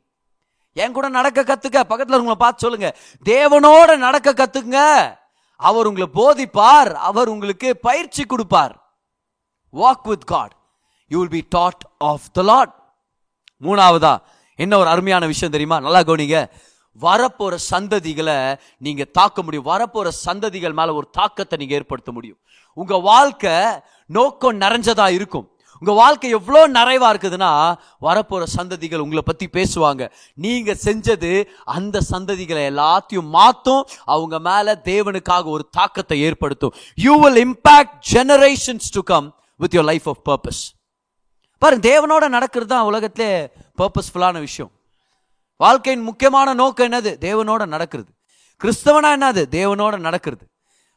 என் கூட நடக்க கத்துக்க. பக்கத்துல உங்களை பார்த்து சொல்லுங்க. தேவனோட நடக்க கத்துக்குங்க. அவர் உங்களை போதிப்பார் அவர் உங்களுக்கு பயிற்சி கொடுப்பார். Walk with God you will be taught of the Lord மூணாவதா என்ன ஒரு அருமையான விஷயம் தெரியுமா? நல்லா கவனிங்க. வரப்போற சந்ததிகளை நீங்க தாக்க முடியும். வரப்போற சந்ததிகள் மேல ஒரு தாக்கத்தை நீங்க ஏற்படுத்த முடியும். உங்க வாழ்க்கை நோக்கம் நிறைஞ்சதா இருக்கும். உங்கள் வாழ்க்கை எவ்வளோ நிறைவாக இருக்குதுன்னா வரப்போகிற சந்ததிகள் உங்களை பற்றி பேசுவாங்க. நீங்கள் செஞ்சது அந்த சந்ததிகளை எல்லாத்தையும் மாற்றும் அவங்க மேலே தேவனுக்காக ஒரு தாக்கத்தை ஏற்படுத்தும். You will impact generations to come with your life of purpose பாரு தேவனோட நடக்கிறது தான் உலகத்திலே பர்பஸ்ஃபுல்லான விஷயம். வாழ்க்கையின் முக்கியமான நோக்கம் என்னது? தேவனோட நடக்கிறது. கிறிஸ்தவனா என்னது? தேவனோட நடக்கிறது.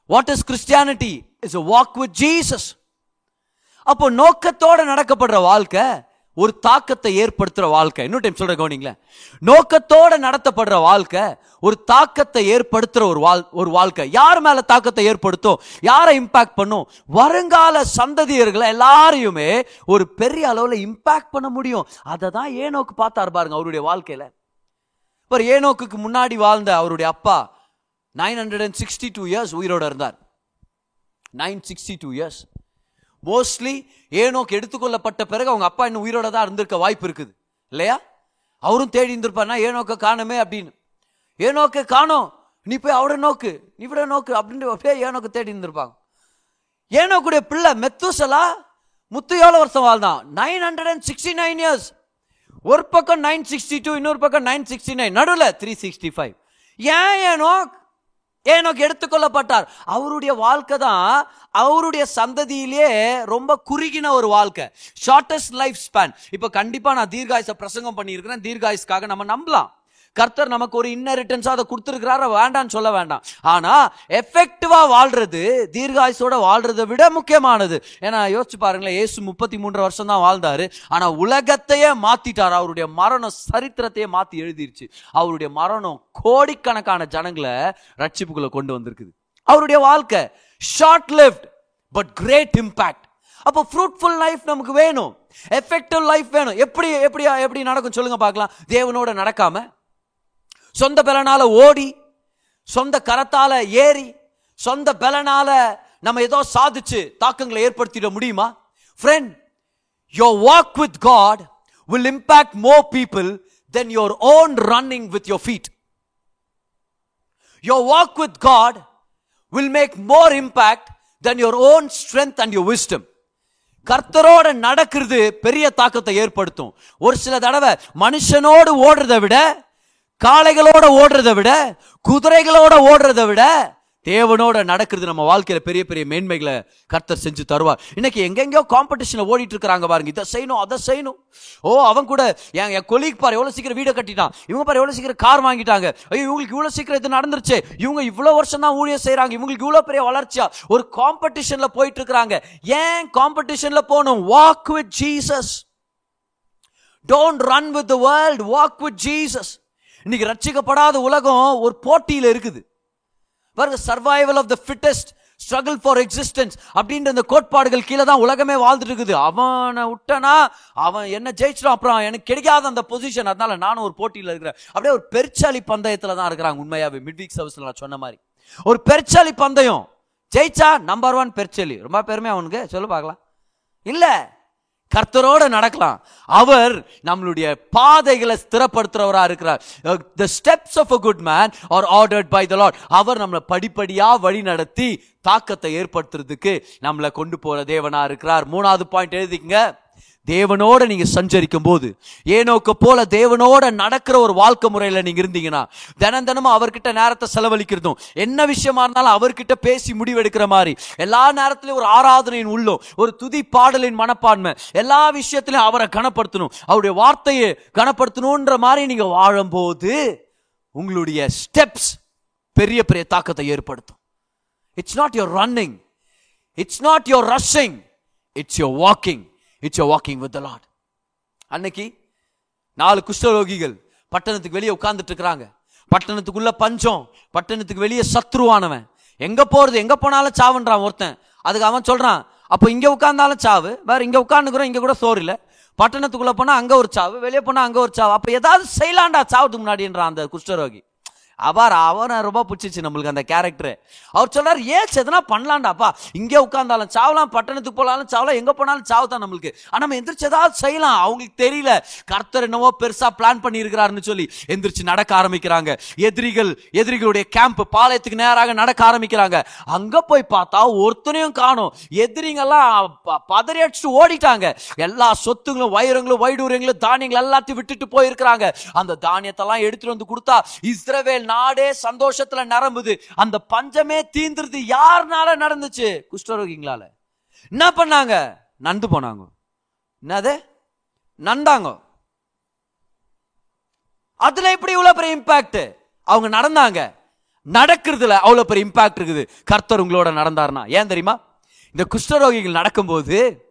What is Christianity is walk with Jesus அப்போ நோக்கத்தோட நடக்கப்படுற வாழ்க்கை ஒரு தாக்கத்தை ஏற்படுத்துற வாழ்க்கை. இன்னொரு டைம் சொல்ற கவனிங்களேன். நோக்கத்தோட நடத்தப்படுற வாழ்க்கை ஒரு தாக்கத்தை ஏற்படுத்துற ஒரு வாழ் ஒரு வாழ்க்கை. யார் மேல தாக்கத்தை ஏற்படுத்தும் யாரை இம்பாக்ட் பண்ணும்? வருங்கால சந்ததியர்களை எல்லாரையுமே ஒரு பெரிய அளவில் இம்பாக்ட் பண்ண முடியும். அதை தான் ஏனோக்கு பார்த்தாரு பாருங்க அவருடைய வாழ்க்கையில. இப்போ ஏனோக்குக்கு முன்னாடி வாழ்ந்த அவருடைய அப்பா nine hundred and sixty two years உயிரோட இருந்தார். Nine sixty two years mostly ஏனோக்கு எடுத்துக்கொள்ளப்பட்ட பிறகு அவங்க அப்பா இன்னும் உயிரோட தான் இருந்திருக்க வாய்ப்பு இருக்குது. இல்லையா? அவரும் தேடி இருந்திருப்பாருனா ஏனோக்க காணுமே அப்படின்னு. ஏனோக்க காணோம். நீ போய் அவட நோக்கு நீ விட நோக்கு அப்படின்ட்டு அப்படியே ஏனோக்கு தேடி இருந்திருப்பாங்க. ஏனோக்குடைய பிள்ளை மெத்துசலா முத்து எவ்வளோ வருஷம் வாழ்ந்தான். Nine hundred and sixty nine years ஒரு பக்கம் நைன் சிக்ஸ்டி டூ இன்னொரு பக்கம் நைன் சிக்ஸ்டி நைன். நடுவில் த்ரீ சிக்ஸ்டி ஃபைவ் ஏன் ஏனோக்? ஏனோக்கு எடுத்துக்கொள்ளப்பட்டார். அவருடைய வாழ்க்கை தான் அவருடைய சந்ததியிலே ரொம்ப குறுகின ஒரு வாழ்க்கை. ஷார்டஸ்ட் லைஃப் ஸ்பேன் இப்போ கண்டிப்பாக நான் தீர்காயுச பிரசங்கம் பண்ணியிருக்கிறேன். தீர்காயுஸ்க்காக நம்ம நம்பலாம். கர்த்தர் நமக்கு ஒரு இன்னரிட்டன்ஸா அதை கொடுத்துருக்கிறார வேண்டாம்னு சொல்ல வேண்டாம். ஆனால் எஃபெக்டிவாக வாழ்றது தீர்காயுசோட வாழ்றதை விட முக்கியமானது. ஏன்னா யோசிச்சு பாருங்களேன் ஏசு முப்பத்தி மூன்று வருஷம் தான் வாழ்ந்தாரு. ஆனால் உலகத்தையே மாத்திட்டார். அவருடைய மரணம் சரித்திரத்தையே மாத்தி எழுதிருச்சு. அவருடைய மரணம் கோடிக்கணக்கான ஜனங்களை ரட்சிப்புக்குள்ள கொண்டு வந்திருக்குது. அவருடைய வாழ்க்கை short lift but great impact அப்போ ஃப்ரூட்ஃபுல் லைஃப் நமக்கு வேணும். எஃபெக்டிவ் லைஃப் வேணும். எப்படி எப்படி எப்படி நடக்கும்? சொல்லுங்க பார்க்கலாம். தேவனோட நடக்காம சொந்த பலனால் ஓடி சொந்த கரத்தால் ஏறி சொந்த பலனால் நம்ம ஏதோ சாதிச்சு தாக்கங்களை ஏற்படுத்திட முடியுமா? Friend your walk with God will impact more people then your own running with your feet your walk with God will make more impact then your own strength and your wisdom கர்த்தரோட நடக்கிறது பெரிய தாக்கத்தை ஏற்படுத்தும். ஒரு சில தடவை மனுஷனோடு ஓடுறதை விட காளைகளோட ஓடுறதை விட குதிரைகளோட ஓடுறதை விட தேவனோட நடக்கிறது நம்ம வாழ்க்கையில பெரிய பெரிய மேன்மைகளை கர்த்தர் செஞ்சு தருவார். இன்னைக்கு எங்கெங்கயோ காம்படிஷன்ல ஓடிட்டு இருக்கிறாங்க பாருங்க. இதை செய்யணும் அதை செய்யணும். ஓ அவன் கூட என் என் கொலிக் பாரு எவ்வளவு சீக்கிரம் வீடை கட்டிட்டான். இவங்க பாரு எவ்வளவு சீக்கிரம் கார் வாங்கிட்டாங்க. ஐயோ இவங்களுக்கு இவ்வளவு சீக்கிரம் இது நடந்துருச்சு. இவங்க இவ்வளவு வருஷம் தான் ஊழியர் செய்யறாங்க இவங்களுக்கு இவ்வளவு பெரிய வளர்ச்சியா. ஒரு காம்படிஷன்ல போயிட்டு இருக்கிறாங்க ஏன் காம்படிஷன்ல போகணும்? Walk with Jesus don't run with the world walk with Jesus இன்னைக்கு ரட்சிக்கப்படாத உலகம் ஒரு போட்டியில் இருக்குது. பாருங்க survival of the fittest struggle for existence அப்படின்ற அந்த கோட்பாடுகள் கீழே தான் உலகமே வாழ்ந்துட்டு இருக்குது. அவனை விட்டனா அவன் என்ன ஜெயிச்சிடும் அப்புறம் எனக்கு கிடைக்காத அந்த பொசிஷன் அதனால நானும் ஒரு போட்டியில் இருக்கிறேன். அப்படியே ஒரு பெருச்சாலி பந்தயத்தில் தான் இருக்கிறாங்க உண்மையாவே. மிட் வீக் சர்வீஸில் நான் சொன்ன மாதிரி. ஒரு பெருச்சாலி பந்தயம். ஜெயிச்சா நம்பர் ஒன் பெருச்சலி. ரொம்ப பெருமையா அவனுக்கு. சொல்லு பார்க்கலாம். இல்லை. கர்த்தரோட நடக்கலாம். அவர் நம்மளுடைய பாதைகளை ஸ்திரப்படுத்துறவரா இருக்கிறார். The steps of a good man are ordered by the Lord அவர் நம்மளை படிப்படியா வழி நடத்தி தாக்கத்தை ஏற்படுத்துறதுக்கு நம்மளை கொண்டு போற தேவனா இருக்கிறார். மூணாவது பாயிண்ட் எழுதிக்கங்க. தேவனோட நீங்க சஞ்சரிக்கும் போது ஏனோக்க போல தேவனோட நடக்கிற ஒரு வாழ்க்கை முறையில நீங்க இருந்தீங்கன்னா தினம் தினமும் அவர்கிட்ட நேரத்தை செலவழிக்கிறதும் என்ன விஷயமா இருந்தாலும் அவர்கிட்ட பேசி முடிவெடுக்கிற மாதிரி எல்லா நேரத்திலும் ஒரு ஆராதனையின் உள்ளோ ஒரு துதி பாடலின் மனப்பான்மை எல்லா விஷயத்திலும் அவரை கனப்படுத்தணும் அவருடைய வார்த்தையை கனப்படுத்தணுன்ற மாதிரி நீங்க வாழும்போது உங்களுடைய ஸ்டெப்ஸ் பெரிய பெரிய தாக்கத்தை ஏற்படுத்தும். It's not your running it's not your rushing it's your walking it's walking with Lord அன்னைக்கு நாலு குஷ்டரோகிகள் பட்டணத்துக்கு வெளியே உட்கார்ந்துட்டு இருக்கிறாங்க பட்டணத்துக்குள்ள பஞ்சம் பட்டணத்துக்கு வெளியே சத்ருவானவன். எங்க போறது எங்க போனாலும் சாவுன்றான் ஒருத்தன். அதுக்கு அவன் சொல்றான் அப்போ இங்க உட்கார்ந்தாலும் சாவு வேற இங்க உட்காந்துக்கிறோம் இங்க கூட சோறு இல்லை. பட்டணத்துக்குள்ள போனா அங்க ஒரு சாவு வெளியே போனா அங்க ஒரு சாவு. அப்ப ஏதாவது செய்யலாண்டா சாவுக்கு முன்னாடின்றான் அந்த குஷ்டரோகி. அபார் அவனை ரொம்ப பிடிச்சிச்சு நம்மளுக்கு அந்த கேரக்டர் அவர் சொல்றாரு ஏன் எதனா பண்ணலாம்டாப்பா. இங்கே உட்காந்தாலும் சாவலாம் பட்டணத்துக்கு போகலாலும் சாவலாம் எங்கே போனாலும் சாவு தான் நம்மளுக்கு. ஆனால் நம்ம எந்திரிச்சு ஏதாவது செய்யலாம். அவங்களுக்கு தெரியல. கர்த்தர் என்னவோ பெருசாக பிளான் பண்ணியிருக்கிறாருன்னு சொல்லி எந்திரிச்சு நடக்க ஆரம்பிக்கிறாங்க. எதிரிகள் எதிரிகளுடைய கேம்ப் பாளையத்துக்கு நேராக நடக்க ஆரம்பிக்கிறாங்க. அங்கே போய் பார்த்தா ஒருத்தனையும் காணும். எதிரிங்கெல்லாம் பதறி அடிச்சுட்டு ஓடிட்டாங்க. எல்லா சொத்துங்களும் வைரங்களும் வைடூரியங்களும் தானியங்கள் எல்லாத்தையும் விட்டுட்டு போயிருக்கிறாங்க. அந்த தானியத்தெல்லாம் எடுத்துட்டு வந்து கொடுத்தா இஸ்ரவேல் நாடே சந்தோஷத்துல நரம்புது. அந்த பஞ்சமே தீந்துருது. யாருனால நடந்துச்சு? குஷ்டரோகிங்களால. என்ன பண்ணாங்க? நந்து போனாங்க. என்னது? நந்தாங்க அதுல எப்படி இவ்வளவு பெரிய இம்பாக்ட் அவங்க நடந்தாங்க. நடக்கிறதுல அவ்வளவு பெரிய இம்பாக்ட் இருக்குது. கர்த்தர் உங்களோட நடந்தாருன்னா ஏன் தெரியுமா? இந்த குஷ்டரோகிகள் நடக்கும்போது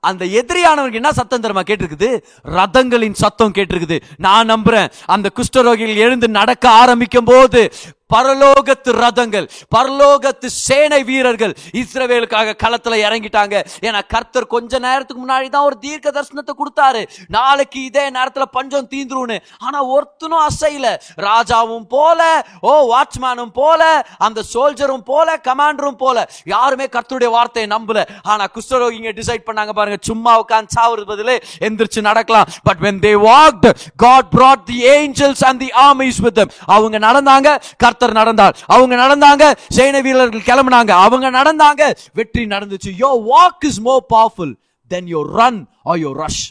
அந்த எதிரியானவருக்கு என்ன சத்தம் தெரியுமா கேட்டிருக்குது? ரதங்களின் சத்தம் கேட்டிருக்குது. நான் நம்புறேன். அந்த குஷ்டரோகிகள் எழுந்து நடக்க ஆரம்பிக்கும் போது பரலோகத்து ரதங்கள் பரலோகத்து சேனை வீரர்கள் இஸ்ரவேலுக்காக களத்துல இறங்கிட்டாங்க. ஏன்னா கர்த்தர் கொஞ்ச நேரத்துக்கு முன்னாடி தான் ஒரு தீர்க்க தரிசனத்தை கொடுத்தாரு. நாளைக்கு இதே நேரத்துல பஞ்சம் தீந்துருன்னு ஆனா ஒருத்தனும் அசையில. ராஜாவும் போல ஓ வாட்ச்மேனும் போல அந்த சோல்ஜரும் போல கமாண்டரும் போல. யாருமே கர்த்தருடைய வார்த்தையை நம்பல. ஆனா குஷ்டரோகிங்க டிசைட் பண்ணாங்க பாருங்க. சும்மா உட்காந்து சாவுறது பதிலே எந்திரிச்சு நடக்கலாம். But when they walked God brought the angels and the armies with அவங்க நடந்தாங்க. கர்த்தர் நடந்தார். அவங்க நடந்தாங்க சேனை வீரர்கள் கிளம்புனாங்க. அவங்க நடந்தாங்க வெற்றி நடந்துச்சு. Your walk is more powerful then your run or your rush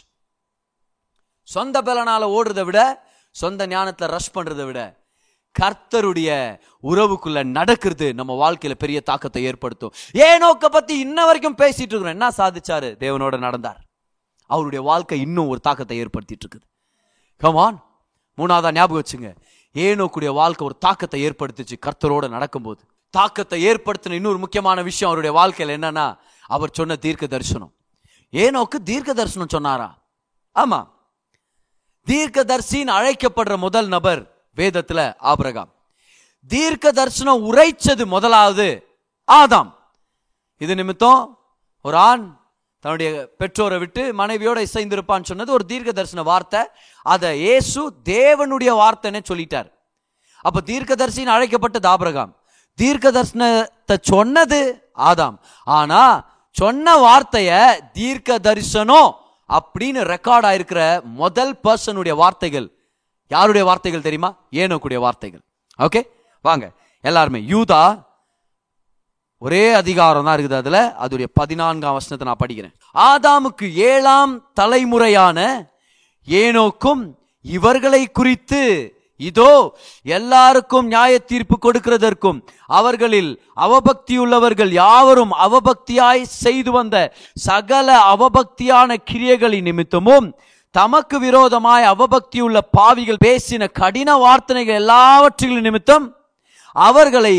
சொந்த பலனால ஓடுறத விட சொந்த ஞானத்தை ரஷ் பண்றதை விட கர்த்தருடைய உறவுக்குள்ள நடக்கிறது நம்ம வாழ்க்கையில பெரிய தாக்கத்தை ஏற்படுத்தும். ஏனோக்க பத்தி இன்ன வரைக்கும் பேசிட்டு இருக்கிறோம். என்ன சாதிச்சாரு? தேவனோட நடந்தார். அவருடைய வாழ்க்கை இன்னும் ஒரு தாக்கத்தை ஏற்படுத்திட்டு இருக்குது. கமான் மூணாவதா ஞாபகம் வச்சுங்க. ஏனோக்குடைய வாழ்க்கை ஒரு தாக்கத்தை ஏற்படுத்துச்சு கர்த்தரோட நடக்கும்போது. தாக்கத்தை ஏற்படுத்தின இன்னொரு முக்கியமான விஷயம் அவருடைய வாழ்க்கையில் என்னன்னா அவர் சொன்ன தீர்க்க தரிசனம். ஏனோக்கு தீர்க்க தரிசனம் சொன்னாரா? ஆமா. தீர்க்க தரிசின்னு அழைக்கப்படுற முதல் நபர் வேதத்துல ஆபிரகாம். தீர்க்க தரிசனம் உரைச்சது முதலாவது ஆதாம். இது நிமித்தம் ஒரு ஆண் தன்னுடைய பெற்றோரை விட்டு மனைவியோட இசைந்திருப்பான்னு சொன்னது ஒரு தீர்க்க தரிசன வார்த்தை. அதை இயேசு தேவனுடைய வார்த்தைன்னு சொல்லிட்டார். அப்போ தீர்க்கதரிசின்னு அழைக்கப்பட்டது ஆபிரகாம். தீர்க்க தரிசனத்தை சொன்னது ஆதாம். ஆனா சொன்ன வார்த்தைய தீர்க்க தரிசனம் அப்படின்னு ரெக்கார்ட் ஆயிருக்கிற முதல் பர்சனுடைய வார்த்தைகள். யாருடைய வார்த்தைகள் தெரியுமா? ஏனோக்குடைய வார்த்தைகள். ஓகே வாங்க. எல்லாருமே யூதா ஒரே அதிகாரம் தான் இருக்குது அதுல. அதுடைய பதினான்காம் வசனத்தை நான் படிக்கிறேன். ஆதாமுக்கு ஏழாம் தலைமுறையான ஏனோக்கும் இவர்களை குறித்து இதோ எல்லாருக்கும் நியாய தீர்ப்பு கொடுக்கிறதற்கும் அவர்களில் அவபக்தியுள்ளவர்கள் யாவரும் அவபக்தியாய் செய்து வந்த சகல அவபக்தியான கிரியைகளின் நிமித்தமும் தமக்கு விரோதமாய் அவபக்தியுள்ள பாவிகள் பேசின கடின வார்த்தைகள் எல்லாவற்றின் நிமித்தம் அவர்களை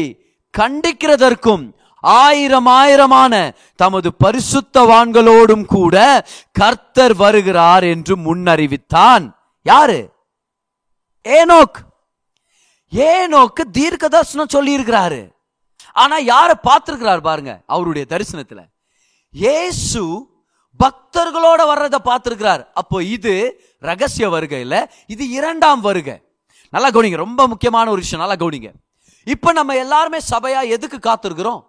கண்டிக்கிறதற்கும் ஆயிரம் ஆயிரமான தமது பரிசுத்தவான்களோடும் கூட கர்த்தர் வருகிறார் என்று முன்னறிவித்தான். யாரு? ஏனோக். ஏனோக்கு தீர்க்க தரிசனம் சொல்லி இருக்கிறாரு ஆனா யார பார்த்திருக்கிறார் பாருங்க அவருடைய தரிசனத்துல. ஏசு பக்தர்களோட வர்றதை பார்த்திருக்கிறார். அப்போ இது ரகசிய வருகை இல்ல இது இரண்டாம் வருகை. நல்லா கவனிங்க ரொம்ப முக்கியமான ஒரு விஷயம் நல்லா கவனிங்க. இப்ப நம்ம எல்லாருமே சபையா எதுக்கு காத்திருக்கிறோம்?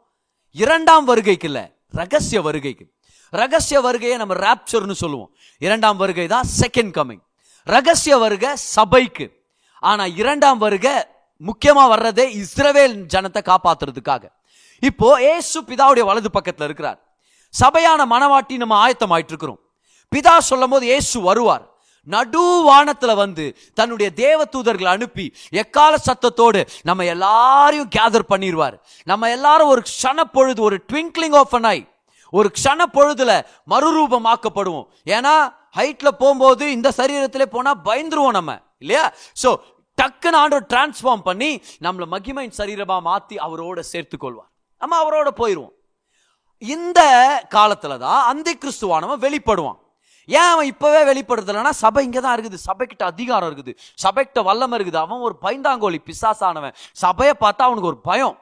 இரண்டாம் வருகைக்கு இல்லை ரகசிய வருகைக்கு. ரகசிய வருகையை நம்ம ராப்சர்னு சொல்லுவோம். இரண்டாம் வருகை தான் செகண்ட் கமிங் ரகசிய வருகை சபைக்கு. ஆனால் இரண்டாம் வருகை முக்கியமாக வர்றதே இஸ்ரவேல் ஜனத்தை காப்பாத்துறதுக்காக. இப்போ ஏசு பிதாவுடைய வலது பக்கத்தில் இருக்கிறார். சபையான மனவாட்டி நம்ம ஆயத்தமாயிட்டு இருக்கிறோம் பிதா சொல்லும் போது ஏசு வருவார். நடு வானத்துல வந்து தன்னுடைய தேவ தூதர்களை அனுப்பி எக்கால சத்தத்தோடு நம்ம எல்லாரையும் கேதர் பண்ணிடுவார் நம்ம எல்லாரும் ஒரு க்ஷண பொழுது ஒரு ட்விங்க்லிங் ஆஃப் அன் ஐ ஒரு க்ஷண பொழுதுல மறுரூபமாக்கப்படுவோம். ஏன்னா ஹைட்ல போகும்போது இந்த சரீரத்திலே போனா பயந்துருவோம் நம்ம இல்லையா? சோ டக்குன்னு ஆண்டவர் டிரான்ஸ்ஃபார்ம் பண்ணி நம்மளை மகிமையின் சரீரமா மாத்தி அவரோட சேர்த்து கொள்வார். நம்ம அவரோட போயிருவோம். இந்த காலத்துல தான் அந்தி கிறிஸ்துவானவன் வெளிப்படுவான். ஏன் அவன் இப்பவே வெளிப்படுத்தலைன்னா சபை இங்கே தான் இருக்குது. சபைக்கிட்ட அதிகாரம் இருக்குது. சபைக்கிட்ட வல்லமை இருக்குது. அவன் ஒரு பைந்தாங்கோலி பிசாசானவன். சபையை பார்த்தா அவனுக்கு ஒரு பயம்.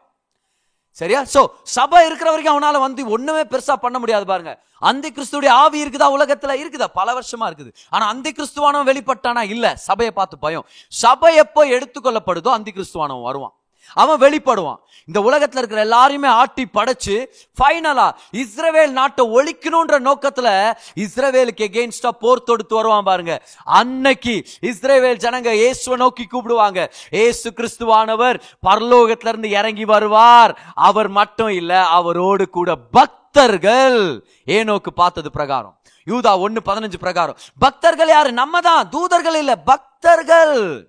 சரியா? சோ சபை இருக்கிற வரைக்கும் அவனால வந்து ஒண்ணுமே பெருசா பண்ண முடியாது பாருங்க. அந்த கிறிஸ்துடைய ஆவி இருக்குதா? உலகத்துல இருக்குதா? பல வருஷமா இருக்குது. ஆனா அந்த கிறிஸ்துவானவன் வெளிப்பட்டானா? இல்ல. சபையை பார்த்து பயம். சபை எப்போ எடுத்துக்கொள்ளப்படுதோ அந்த கிறிஸ்துவானவன் வருவான். அவன் வெளிப்படுவான். இந்த உலகத்துல இருக்கிற எல்லாரையுமே ஆட்டி படைச்சு ஃபைனலா இஸ்ரவேல் நாட்டை ஒழிக்கணும்ன்ற நோக்கத்துல இஸ்ரவேலுக்கு எகெயின்ஸ்டா போர் தொடுத்து வருவான் பாருங்க. அன்னைக்கு இஸ்ரேவேல் ஜனங்க இயேசுவை நோக்கி கூப்பிடுவாங்க. ஏசு கிறிஸ்துவானவர் பரலோகத்துல இருந்து இறங்கி வருவார். அவர் மட்டும் இல்ல அவரோடு கூட பக்தர்கள் ஏனோக்கு பார்த்தது பிரகாரம். யூதா ஒன்னு பதினஞ்சு பிரகாரம். பக்தர்கள் யாரு? நம்ம தான் தூதர்கள் இல்ல பக்தர்கள்.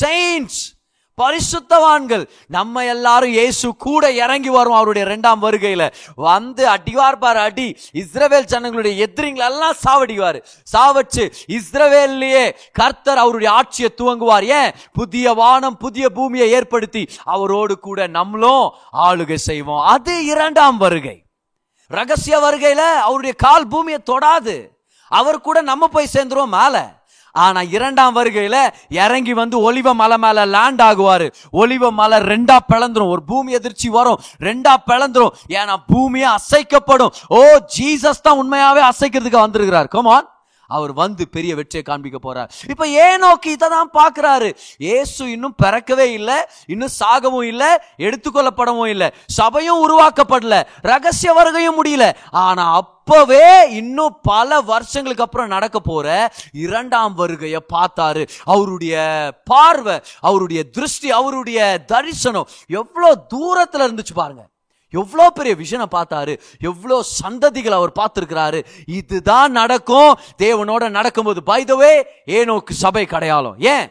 செயின்ஸ் பரிசுத்தவான்கள். நம்ம எல்லாரும் இயேசு கூட இறங்கி வரும் அவருடைய இரண்டாம் வருகையில. வந்து அடிவார் பார் அடி. இஸ்ரவேல் ஜனங்களுடைய எதிரிங்களை எல்லாம் சாவடிவார். சாவச்சு இஸ்ரவேல்லையே கர்த்தர் அவருடைய ஆட்சியை துவங்குவார். ஏன்? புதிய வானம் புதிய பூமியை ஏற்படுத்தி அவரோடு கூட நம்மளும் ஆளுகை செய்வோம். அது இரண்டாம் வருகை. ரகசிய வருகையில அவருடைய கால் பூமியை தொடாது. அவர் கூட நம்ம போய் சேர்ந்துருவோம் மேலே. ஆனா இரண்டாம் வருகையில இறங்கி வந்து ஒலிவ மலை மேல லேண்ட் ஆகுவாரு. ஒலிவ மலை ரெண்டா பிளந்துரும். ஒரு பூமி எதிர்ச்சி வரும். ரெண்டா பிளந்துரும். ஏன்னா பூமியே அசைக்கப்படும். ஓ ஜீசஸ் தான் உண்மையாவே அசைக்கிறதுக்கு வந்திருக்கிறார். கமான் அவர் வந்து பெரிய வெற்றியை காண்பிக்க போறார். இப்ப ஏனோக்கு இதை தான் பார்க்கிறாரு. ஏசு இன்னும் பிறக்கவே இல்லை இன்னும் சாகவும் இல்லை எடுத்துக்கொள்ளப்படவும் இல்லை. சபையும் உருவாக்கப்படல ரகசிய வருகையும் முடியல. ஆனா அப்பவே இன்னும் பல வருஷங்களுக்கு அப்புறம் நடக்க போற இரண்டாம் வருகையை பார்த்தாரு. அவருடைய பார்வை அவருடைய திருஷ்டி அவருடைய தரிசனம் எவ்வளவு தூரத்துல இருந்துச்சு பாருங்க. எவ்வளோ பெரிய விஷனை பார்த்தாரு எவ்வளோ சந்ததிகளை அவர் பார்த்துருக்கிறாரு. இதுதான் நடக்கும். தேவனோட நடக்கும்போது பைதவே ஏனோக்கு சபை கடையாளம். ஏன்?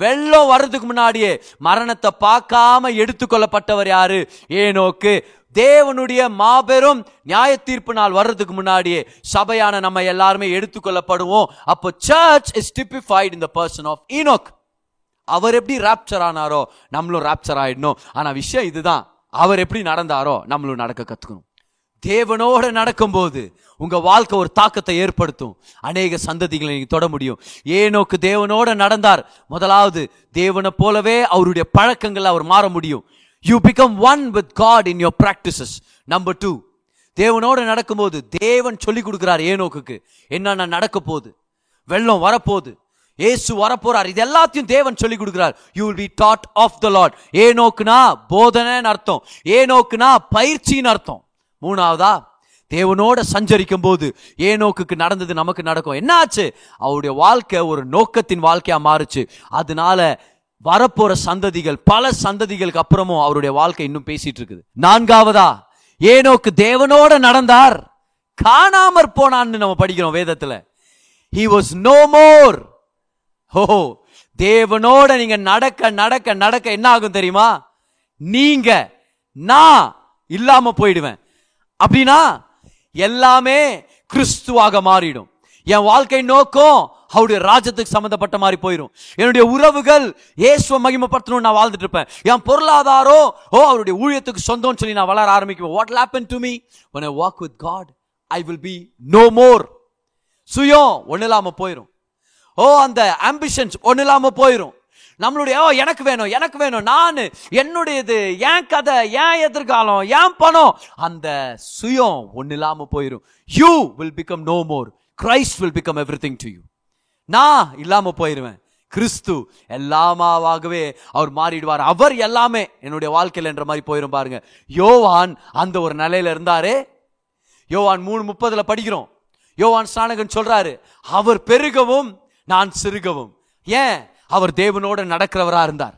வெள்ளம் வர்றதுக்கு முன்னாடியே மரணத்தை பார்க்காம எடுத்துக்கொள்ளப்பட்டவர் யாரு? ஏனோக்கு தேவனுடைய மாபெரும் நியாய தீர்ப்பு நாள் வர்றதுக்கு முன்னாடியே சபையான நம்ம எல்லாருமே எடுத்துக்கொள்ளப்படுவோம். அப்போ church is typified in the person of Enoch அவர் எப்படி ராப்சர் ஆனாரோ நம்மளும் ராப்சர் ஆயிடணும். ஆனால் விஷயம் இதுதான். அவர் எப்படி நடந்தாரோ நம்மளும் நடக்க கற்றுக்கணும் தேவனோட நடக்கும்போது உங்கள் வாழ்க்கை ஒரு தாக்கத்தை ஏற்படுத்தும். அநேக சந்ததிகளை நீங்கள் தொட முடியும். ஏனோக்கு தேவனோட நடந்தார். முதலாவது தேவனை போலவே அவருடைய பழக்கங்கள் அவர் மாற முடியும். You become one with God in your practices number two தேவனோட நடக்கும்போது தேவன் சொல்லி கொடுக்குறார் ஏனோக்குக்கு. என்னென்ன நடக்க போகுது. வெள்ளம் வரப்போகுது. ஏசு வரப்போறார். இது எல்லாத்தையும் தேவன் சொல்லி கொடுக்கிறார். You will be taught of the Lord ஏனோக்குனா போதனைன்னு அர்த்தம். ஏனோக்குனா பயிற்சின்னு அர்த்தம். மூணாவதா தேவனோட சஞ்சரிக்கும் போது ஏனோக்குக்கு நடந்தது நமக்கு நடக்கும். என்ன ஆச்சு அவருடைய வாழ்க்கை ஒரு நோக்கத்தின் வாழ்க்கையா மாறுச்சு. அதனால வரப்போற சந்ததிகள் பல சந்ததிகளுக்கு அப்புறமும் அவருடைய வாழ்க்கை இன்னும் பேசிட்டு இருக்குது. நான்காவதா ஏனோக்கு தேவனோட நடந்தார். காணாமற் போனான்னு நம்ம படிக்கிறோம் வேதத்துல. ஹி வாஸ் நோ மோர் ஓ தேவனோட நீங்க நடக்க நடக்க நடக்க என்ன ஆகும் தெரியுமா? நீங்க நான் இல்லாம போயிடுவேன். அப்படின்னா எல்லாமே கிறிஸ்துவாக மாறிடும். என் வாழ்க்கை நோக்கம் அவருடைய ராஜ்யத்துக்கு சம்மந்தப்பட்ட மாதிரி போயிடும் என்னுடைய உறவுகள் ஏசுவ மகிமைப்படுத்தணும் நான் வாழ்ந்துட்டு இருப்பேன். என் பொருளாதாரம் ஓ அவருடைய ஊழியத்துக்கு சொந்தம்னு சொல்லி நான் வளர ஆரம்பிக்குவேன் what happen to me when I walk with God I will be no more சுயம் ஒன்றும் இல்லாமல் போயிடும் ஓ அந்த ஆம்பிஷன்ஸ் ஒன்றும் இல்லாமல் போயிடும் நம்மளுடைய ஓ எனக்கு வேணும் எனக்கு வேணும் நான் என்னுடையது என் கதை ஏன் எதிர்காலம் ஏன் பணம். அந்த சுயம் ஒன்றும் இல்லாமல் போயிடும் you will become no more Christ will become everything to you நான் இல்லாமல் போயிடுவேன் கிறிஸ்து எல்லாமாவாகவே அவர் மாறிடுவார். அவர் எல்லாமே என்னுடைய வாழ்க்கையில் என்ற மாதிரி போயிரும் பாருங்க. யோவான் அந்த ஒரு நிலையில இருந்தாரே. யோவான் மூணு முப்பதுல படிக்கிறோம். யோவான் ஸ்நானகன் சொல்றாரு அவர் பெருகவும் நான் சிறுகவும். ஏன்? அவர் தேவனோட நடக்கிறவரா இருந்தார்.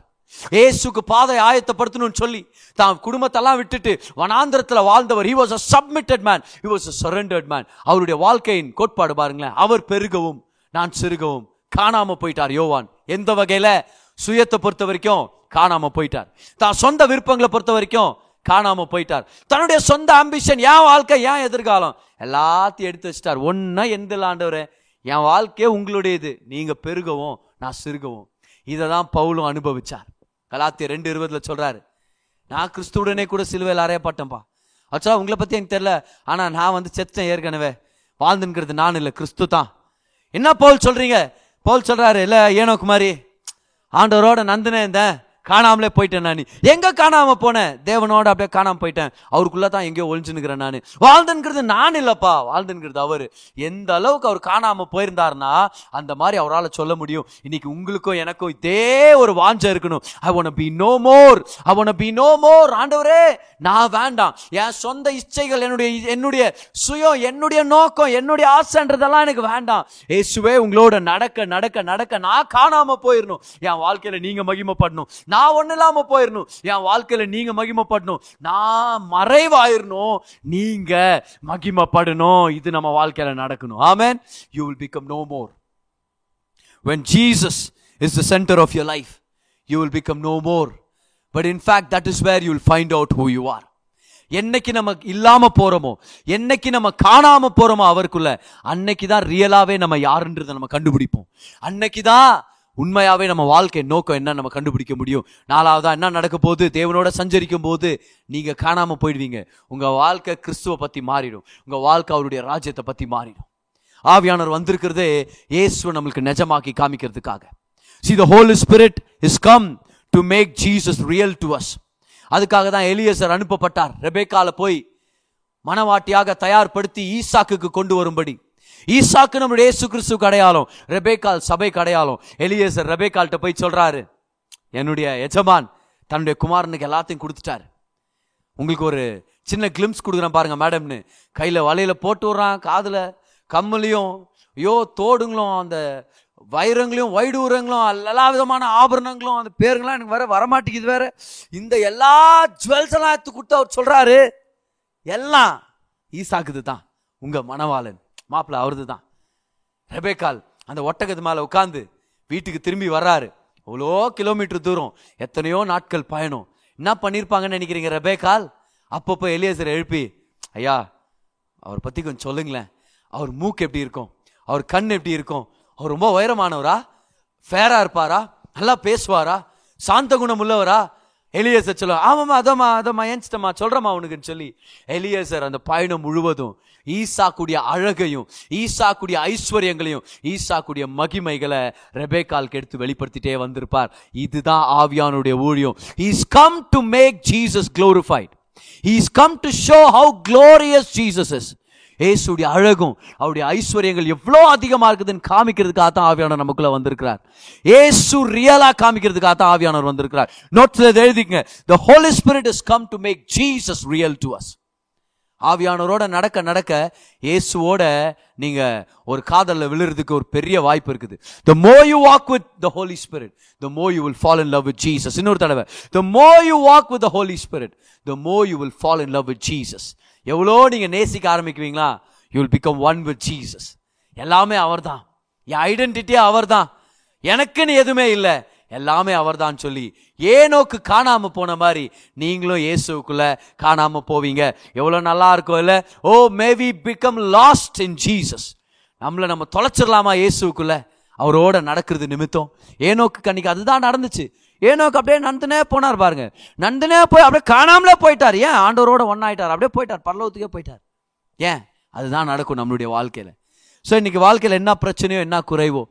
ஏசுக்கு பாதை ஆயத்தப்படுத்தணும்னு சொல்லி தான் குடும்பத்தெல்லாம் விட்டுட்டு வனாந்திரத்தில் வாழ்ந்தவர். He was a submitted man he was a surrendered man அவருடைய வாழ்க்கையின் கோட்பாடு பாருங்களேன். அவர் பெருகவும் நான் சிறுகவும். காணாம போயிட்டார் யோவான். எந்த வகையில? சுயத்தை பொறுத்த வரைக்கும் காணாம போயிட்டார். தான் சொந்த விருப்பங்களை பொறுத்த வரைக்கும் காணாம போயிட்டார். தன்னுடைய சொந்த ஆம்பிஷன் என் வாழ்க்கை ஏன் எதிர்காலம் எல்லாத்தையும் எடுத்து வச்சிட்டார். ஒன்னா எந்த ஆண்டவரே. என் வாழ்க்கையே உங்களுடையது. நீங்கள் பெருகவும் நான் சிறுகவும். இதை தான் பவுலும் அனுபவிச்சார். கலாத்திய ரெண்டு இருபதில் சொல்கிறாரு நான் கிறிஸ்துவுடனே கூட சிலுவையில் அறையப்பட்டேன்ப்பா ஆக்சுவலாக உங்களை பற்றி எனக்கு தெரில ஆனால் நான் வந்து செத்தேன் ஏற்கனவே. வாழ்ந்துங்கிறது நான் இல்லை கிறிஸ்து தான். என்ன பவுல் சொல்கிறீங்க பவுல் சொல்கிறாரு இல்லை ஏனோ குமாரி ஆண்டவரோட நந்தினே இருந்தேன் காணாமலே போயிட்டேன் நான். எங்கே காணாமல் போனேன்? தேவனோட அப்படியே காணாமல் போயிட்டேன். அவருக்குள்ள தான் எங்கேயோ ஒளிஞ்சுனுக்கிறேன் நான். வாழ்ந்துங்கிறது நான் இல்லைப்பா. வாழ்ந்துங்கிறது அவர். எந்த அளவுக்கு அவர் காணாமல் போயிருந்தாருன்னா அந்த மாதிரி அவரால் சொல்ல முடியும். இன்னைக்கு உங்களுக்கும் எனக்கும் இதே ஒரு வாஞ்ச இருக்கணும். I want be no more I want be no more ஆண்டவரே நான் வேண்டாம். என் சொந்த இச்சைகள் என்னுடைய என்னுடைய சுயம் என்னுடைய நோக்கம் என்னுடைய ஆசைன்றதெல்லாம் எனக்கு வேண்டாம். ஏசுவே உங்களோட நடக்க நடக்க நடக்க நான் காணாமல் போயிடணும் என் வாழ்க்கையில நீங்க மகிமைப்படணும். நான் ஒன்றும் இல்லாமல் போயிடணும் என் வாழ்க்கையில் நீங்கள் மகிமைப்படணும். நான் மறைவாயிரணும். நீங்கள் மகிமைப்படணும். இது நம்ம வாழ்க்கையில் நடக்கணும். Amen you will become no more when Jesus is the centre of your life you will become no more but in fact that is where you will find out who you are என்னைக்கு நம்ம இல்லாம போறோமோ என்னைக்கு நம்ம காணாம போறோமோ அவருக்குள்ள அன்னைக்கு தான் ரியலாவே நம்ம யாருன்றதை நம்ம கண்டுபிடிப்போம். அன்னைக்கு தான் உண்மையாவே நம்ம வாழ்க்கை நோக்கம் என்ன நம்ம கண்டுபிடிக்க முடியும். நாலாவதா என்ன நடக்க போகுது தேவனோட சஞ்சரிக்கும் போது நீங்க காணாம போயிடுவீங்க. உங்க வாழ்க்கை கிறிஸ்துவ பத்தி மாறிடும். உங்க வாழ்க்கை அவருடைய ராஜ்யத்தை பத்தி மாறிடும். ஆவியானவர் வந்திருக்கிறதே இயேசுவை நம்மளுக்கு நிஜமாக்கி காமிக்கிறதுக்காக. See the holy spirit is come to make Jesus real to us அதுக்காக தான் எலியசர் அனுப்பப்பட்டார். ரெபேக்கால போய் மனவாட்டியாக தயார்படுத்தி ஈசாக்குக்கு கொண்டு வரும்படி. ஈசாக்கு நம்முடைய இயேசு கிறிஸ்துக்கு அடையாளம் ரெபேக்கால் சபைக்கு அடையாளம் எலியேசர் ரெபேக்கால்கிட்ட போய் சொல்றாரு என்னுடைய எஜமான் தன்னுடைய குமாரனுக்கு எல்லாத்தையும் கொடுத்துட்டாரு. உங்களுக்கு ஒரு சின்ன கிளிம்ஸ் கொடுக்குறேன் பாருங்க மேடம்னு கையில் வலையில் போட்டு விட்றான் காதில் கம்மலையும் ஐயோ தோடுங்களும் அந்த வைரங்களையும் வைடூரங்களும் எல்லா விதமான ஆபரணங்களும் அந்த பேருங்களாம் எனக்கு வேற வரமாட்டேங்குது வேற. இந்த எல்லா ஜுவல்ஸ் எல்லாம் எடுத்து கொடுத்து அவர் சொல்றாரு. எல்லாம் ஈசாக்குது தான் உங்க மணவாளன். மாப்பிள்ள அவரது தான் ரெபேக்கால் அந்த ஒட்டகத்து மேலே உட்காந்து வீட்டுக்கு திரும்பி வர்றாரு. அவ்வளோ கிலோமீட்டர் தூரம். எத்தனையோ நாட்கள் பயணம். என்ன பண்ணியிருப்பாங்கன்னு நினைக்கிறீங்க ரெபேக்கால்? அப்பப்போ எலியேசர் எழுப்பி ஐயா அவர் பற்றி கொஞ்சம் சொல்லுங்களேன். அவர் மூக்கு எப்படி இருக்கும்? அவர் கண் எப்படி இருக்கும்? அவர் ரொம்ப உயரமானவரா? ஃபேராக இருப்பாரா? நல்லா பேசுவாரா? சாந்த குணம் உள்ளவரா எலியேசர் சொல்ல ஆமாம்மா அதம்மா அதம்மா ஏன்ச்சிட்டம்மா சொல்கிறம்மா உனக்குன்னு சொல்லி எலியேசர் அந்த பயணம் முழுவதும் ஈசாக்குடைய அழகையும் ஈசாக்குடைய ஐஸ்வர்யங்களையும் ஈசாக்குடைய மகிமைகளை ரெபேக்கால்க்கு எடுத்து வெளிப்படுத்திட்டே வந்திருப்பார். இதுதான் ஆவியானுடைய ஊழியம். Is come to make Jesus glorified is come to show how glorious Jesus is ஏசுடைய அழகும் அவருடைய ஐஸ்வர்யங்கள் எவ்வளோ அதிகமாக இருக்குதுன்னு காமிக்கிறதுக்காக தான் ஆவியானவர் நமக்குள்ளே வந்திருக்கிறார் ஏசு ரியலாக காமிக்கிறதுக்காக தான் ஆவியானவர் வந்திருக்கிறார் நோட்ஸில் எழுதிக்கங்க the holy spirit is come to make Jesus real to us ஆவியானவரோட நடக்க நடக்க இயேசுவோட நீங்க ஒரு காதலில் விழுறதுக்கு ஒரு பெரிய வாய்ப்பு இருக்குது the more you walk with the holy spirit the more you will fall in love with Jesus இன்னொரு தடவை the more you walk with the holy spirit the more you will fall in love with Jesus எவ்வளோ நீங்கள் நேசிக்க ஆரம்பிக்குவீங்களா? You will become one with Jesus எல்லாமே அவர்தான். என் ஐடென்டிட்டியே அவர் தான் எனக்குன்னு எதுவுமே இல்லை. எல்லாமே அவர்தான் சொல்லி ஏனோக்கு காணாமல் போன மாதிரி நீங்களும் இயேசுக்குள்ள காணாமல் போவீங்க. எவ்வளோ நல்லா இருக்கும் இல்லை? ஓ மேவி பிகம் லாஸ்ட் இன் ஜீசஸ் நம்மளை நம்ம தொலைச்சிடலாமா இயேசுக்குள்ள அவரோட நடக்கிறது நிமித்தம். ஏனோக்கு கண்ணிக்கு அதுதான் நடந்துச்சு. ஏனோக்கு அப்படியே நந்தனே போனார் பாருங்க. நந்தனே போய் அப்படியே காணாமலே போயிட்டார். ஏன்? ஆண்டவரோட ஒன்னாயிட்டார் அப்படியே போயிட்டார். பரலோகத்துக்கே போயிட்டார். ஏன்? அதுதான் நடக்கும் நம்மளுடைய வாழ்க்கையில. ஸோ இன்னைக்கு வாழ்க்கையில என்ன பிரச்சனையோ என்ன குறைவோ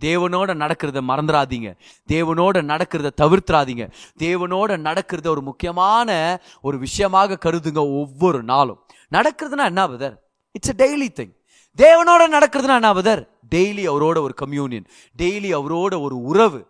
தேவனோட நடக்கிறத மறந்துடாதீங்க. தேவனோட நடக்கிறத தவிர்த்துறாதீங்க தேவனோட நடக்கிறத ஒரு முக்கியமான ஒரு விஷயமாக கருதுங்க ஒவ்வொரு நாளும். நடக்கிறதுனா என்ன பதர் இட்ஸ் அ டெய்லி திங் தேவனோட நடக்கிறதுனா என்ன பதர் டெய்லி அவரோட ஒரு கம்யூனியன் டெய்லி அவரோட ஒரு உறவு.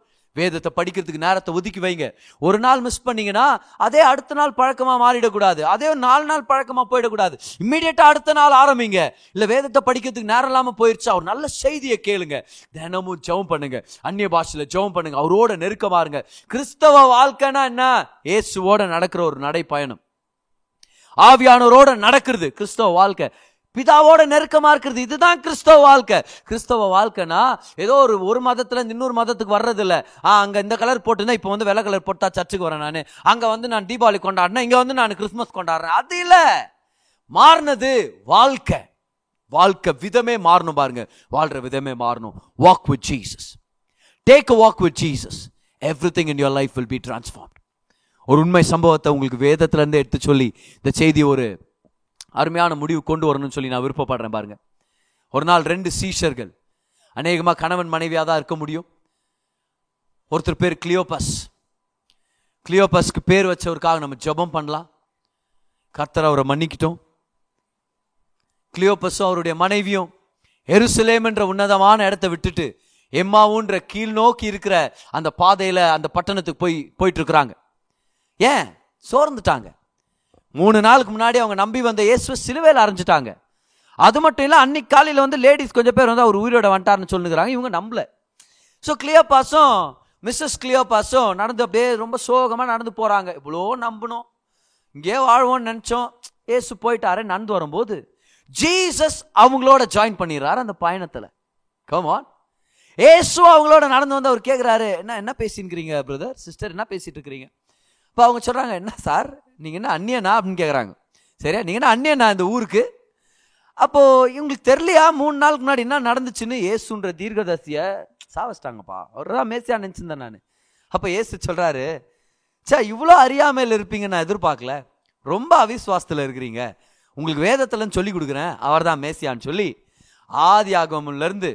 வேதத்தை படிக்கிறதுக்கு நேரத்தை ஒதுக்கி வைங்க. ஒரு நாள் மிஸ் பண்ணீங்கன்னா அதே அடுத்த நாள் பழக்கமாக மாறிடக்கூடாது. அதே நாலு நாள் பழக்கமாக போயிடக்கூடாது. இம்மிடியட்டாக அடுத்த நாள் ஆரம்பிங்க. இல்லை வேதத்தை படிக்கிறதுக்கு நேரம் இல்லாமல் போயிடுச்சா ஒரு நல்ல செய்தியை கேளுங்க. தினமும் ஜெபம் பண்ணுங்க. அந்நிய பாஷையில் ஜெபம் பண்ணுங்க. அவரோட நெருக்கமாக இருங்க. கிறிஸ்தவ வாழ்க்கைனா என்ன? இயேசுவோட நடக்கிற ஒரு நடைப்பயணம். ஆவியானவரோட நடக்கிறது கிறிஸ்தவ வாழ்க்கை. பிதாவோட நெருக்கமாக இருக்கிறது. இதுதான் கிறிஸ்தவ வாழ்க்கை. கிறிஸ்தவ வாழ்க்கைனா ஏதோ ஒரு ஒரு மதத்துல இன்னொரு மதத்துக்கு வர்றது ஆ அங்கே இந்த கலர் போட்டுனா இப்போ வந்து வெள்ளை கலர் போட்டா சர்ச்சுக்கு வரேன் நான். அங்கே வந்து நான் தீபாவளி கொண்டாடினேன் இங்கே வந்து நான் கிறிஸ்மஸ் கொண்டாடுறேன். அது இல்லை. மாறினது வாழ்க்கை. வாழ்க்கை விதமே மாறணும் பாருங்க. வாழ்ற விதமே மாறணும். Walk with Jesus take a walk with Jesus everything in your life will be transform ஒரு உண்மை சம்பவத்தை உங்களுக்கு வேதத்துலேருந்து எடுத்து சொல்லி இந்த செய்தி ஒரு அருமையான முடிவு கொண்டு வரணும்னு சொல்லி நான் விருப்பப்படுறேன் பாருங்க. ஒரு நாள் ரெண்டு சீஷர்கள் அநேகமாக கணவன் மனைவியாக தான் இருக்க முடியும். ஒருத்தர் பேர் கிளியோபஸ். கிளியோபஸ்க்கு பேர் வச்சவருக்காக நம்ம ஜபம் பண்ணலாம். கர்த்தர் அவரை மன்னிக்கிட்டோம். கிளியோபஸும் அவருடைய மனைவியும் எருசலேம் என்ற உன்னதமான இடத்த விட்டுட்டு எம்மாவுன்ற கீழ் நோக்கி இருக்கிற அந்த பாதையில் அந்த பட்டணத்துக்கு போய் போயிட்டு இருக்கிறாங்க. ஏன்? சோர்ந்துட்டாங்க. மூணு நாளுக்கு முன்னாடி அவங்க நம்பி வந்த இயேசுவை சிலுவையில் அரைஞ்சிட்டாங்க. அது மட்டும் இல்லை அன்னைக்கு காலையில் வந்து லேடிஸ் கொஞ்சம் பேர் வந்து அவர் உயிரோட வந்துட்டார்னு சொல்லுகிறாங்க. இவங்க நம்பல. ஸோ கிளியோபாஸும் மிஸ்ஸஸ் கிளியோபாஸும் நடந்து அப்படியே ரொம்ப சோகமாக நடந்து போகிறாங்க இவ்வளோ நம்பணும். இங்கே வாழ்வோம்னு நினச்சோம். ஏசு போயிட்டாரே. நடந்து வரும்போது ஜீசஸ் அவங்களோட ஜாயின் பண்ணிடுறாரு அந்த பயணத்தில். கமான் ஏசு அவங்களோட நடந்து வந்து அவர் கேட்குறாரு என்ன என்ன பேசின்னுக்கிறீங்க பிரதர் சிஸ்டர் என்ன பேசிகிட்டு இருக்கிறீங்க? இப்போ அவங்க சொல்கிறாங்க என்ன சார்? நீங்கள் என்ன அந்நியனா அப்படின்னு கேட்குறாங்க சரியா? நீங்கள் என்ன அந்நியனா இந்த ஊருக்கு? அப்போது இவங்களுக்கு தெரியலையா? மூணு நாளுக்கு முன்னாடி என்ன நடந்துச்சுன்னு ஏசுன்ற தீர்க்கதரிசியை சாவச்சிட்டாங்கப்பா. அவர் தான் மேசியாக நினச்சிருந்தேன் நான். அப்போ ஏசு சொல்கிறாரு சே இவ்வளோ அறியாமையில் இருப்பீங்க நான் எதிர்பார்க்கல. ரொம்ப அவிஸ்வாசத்தில் இருக்கிறீங்க. உங்களுக்கு வேதத்தில்னு சொல்லி கொடுக்குறேன். அவர் தான் மேசியான்னு சொல்லி ஆதி ஆகமம்லேருந்து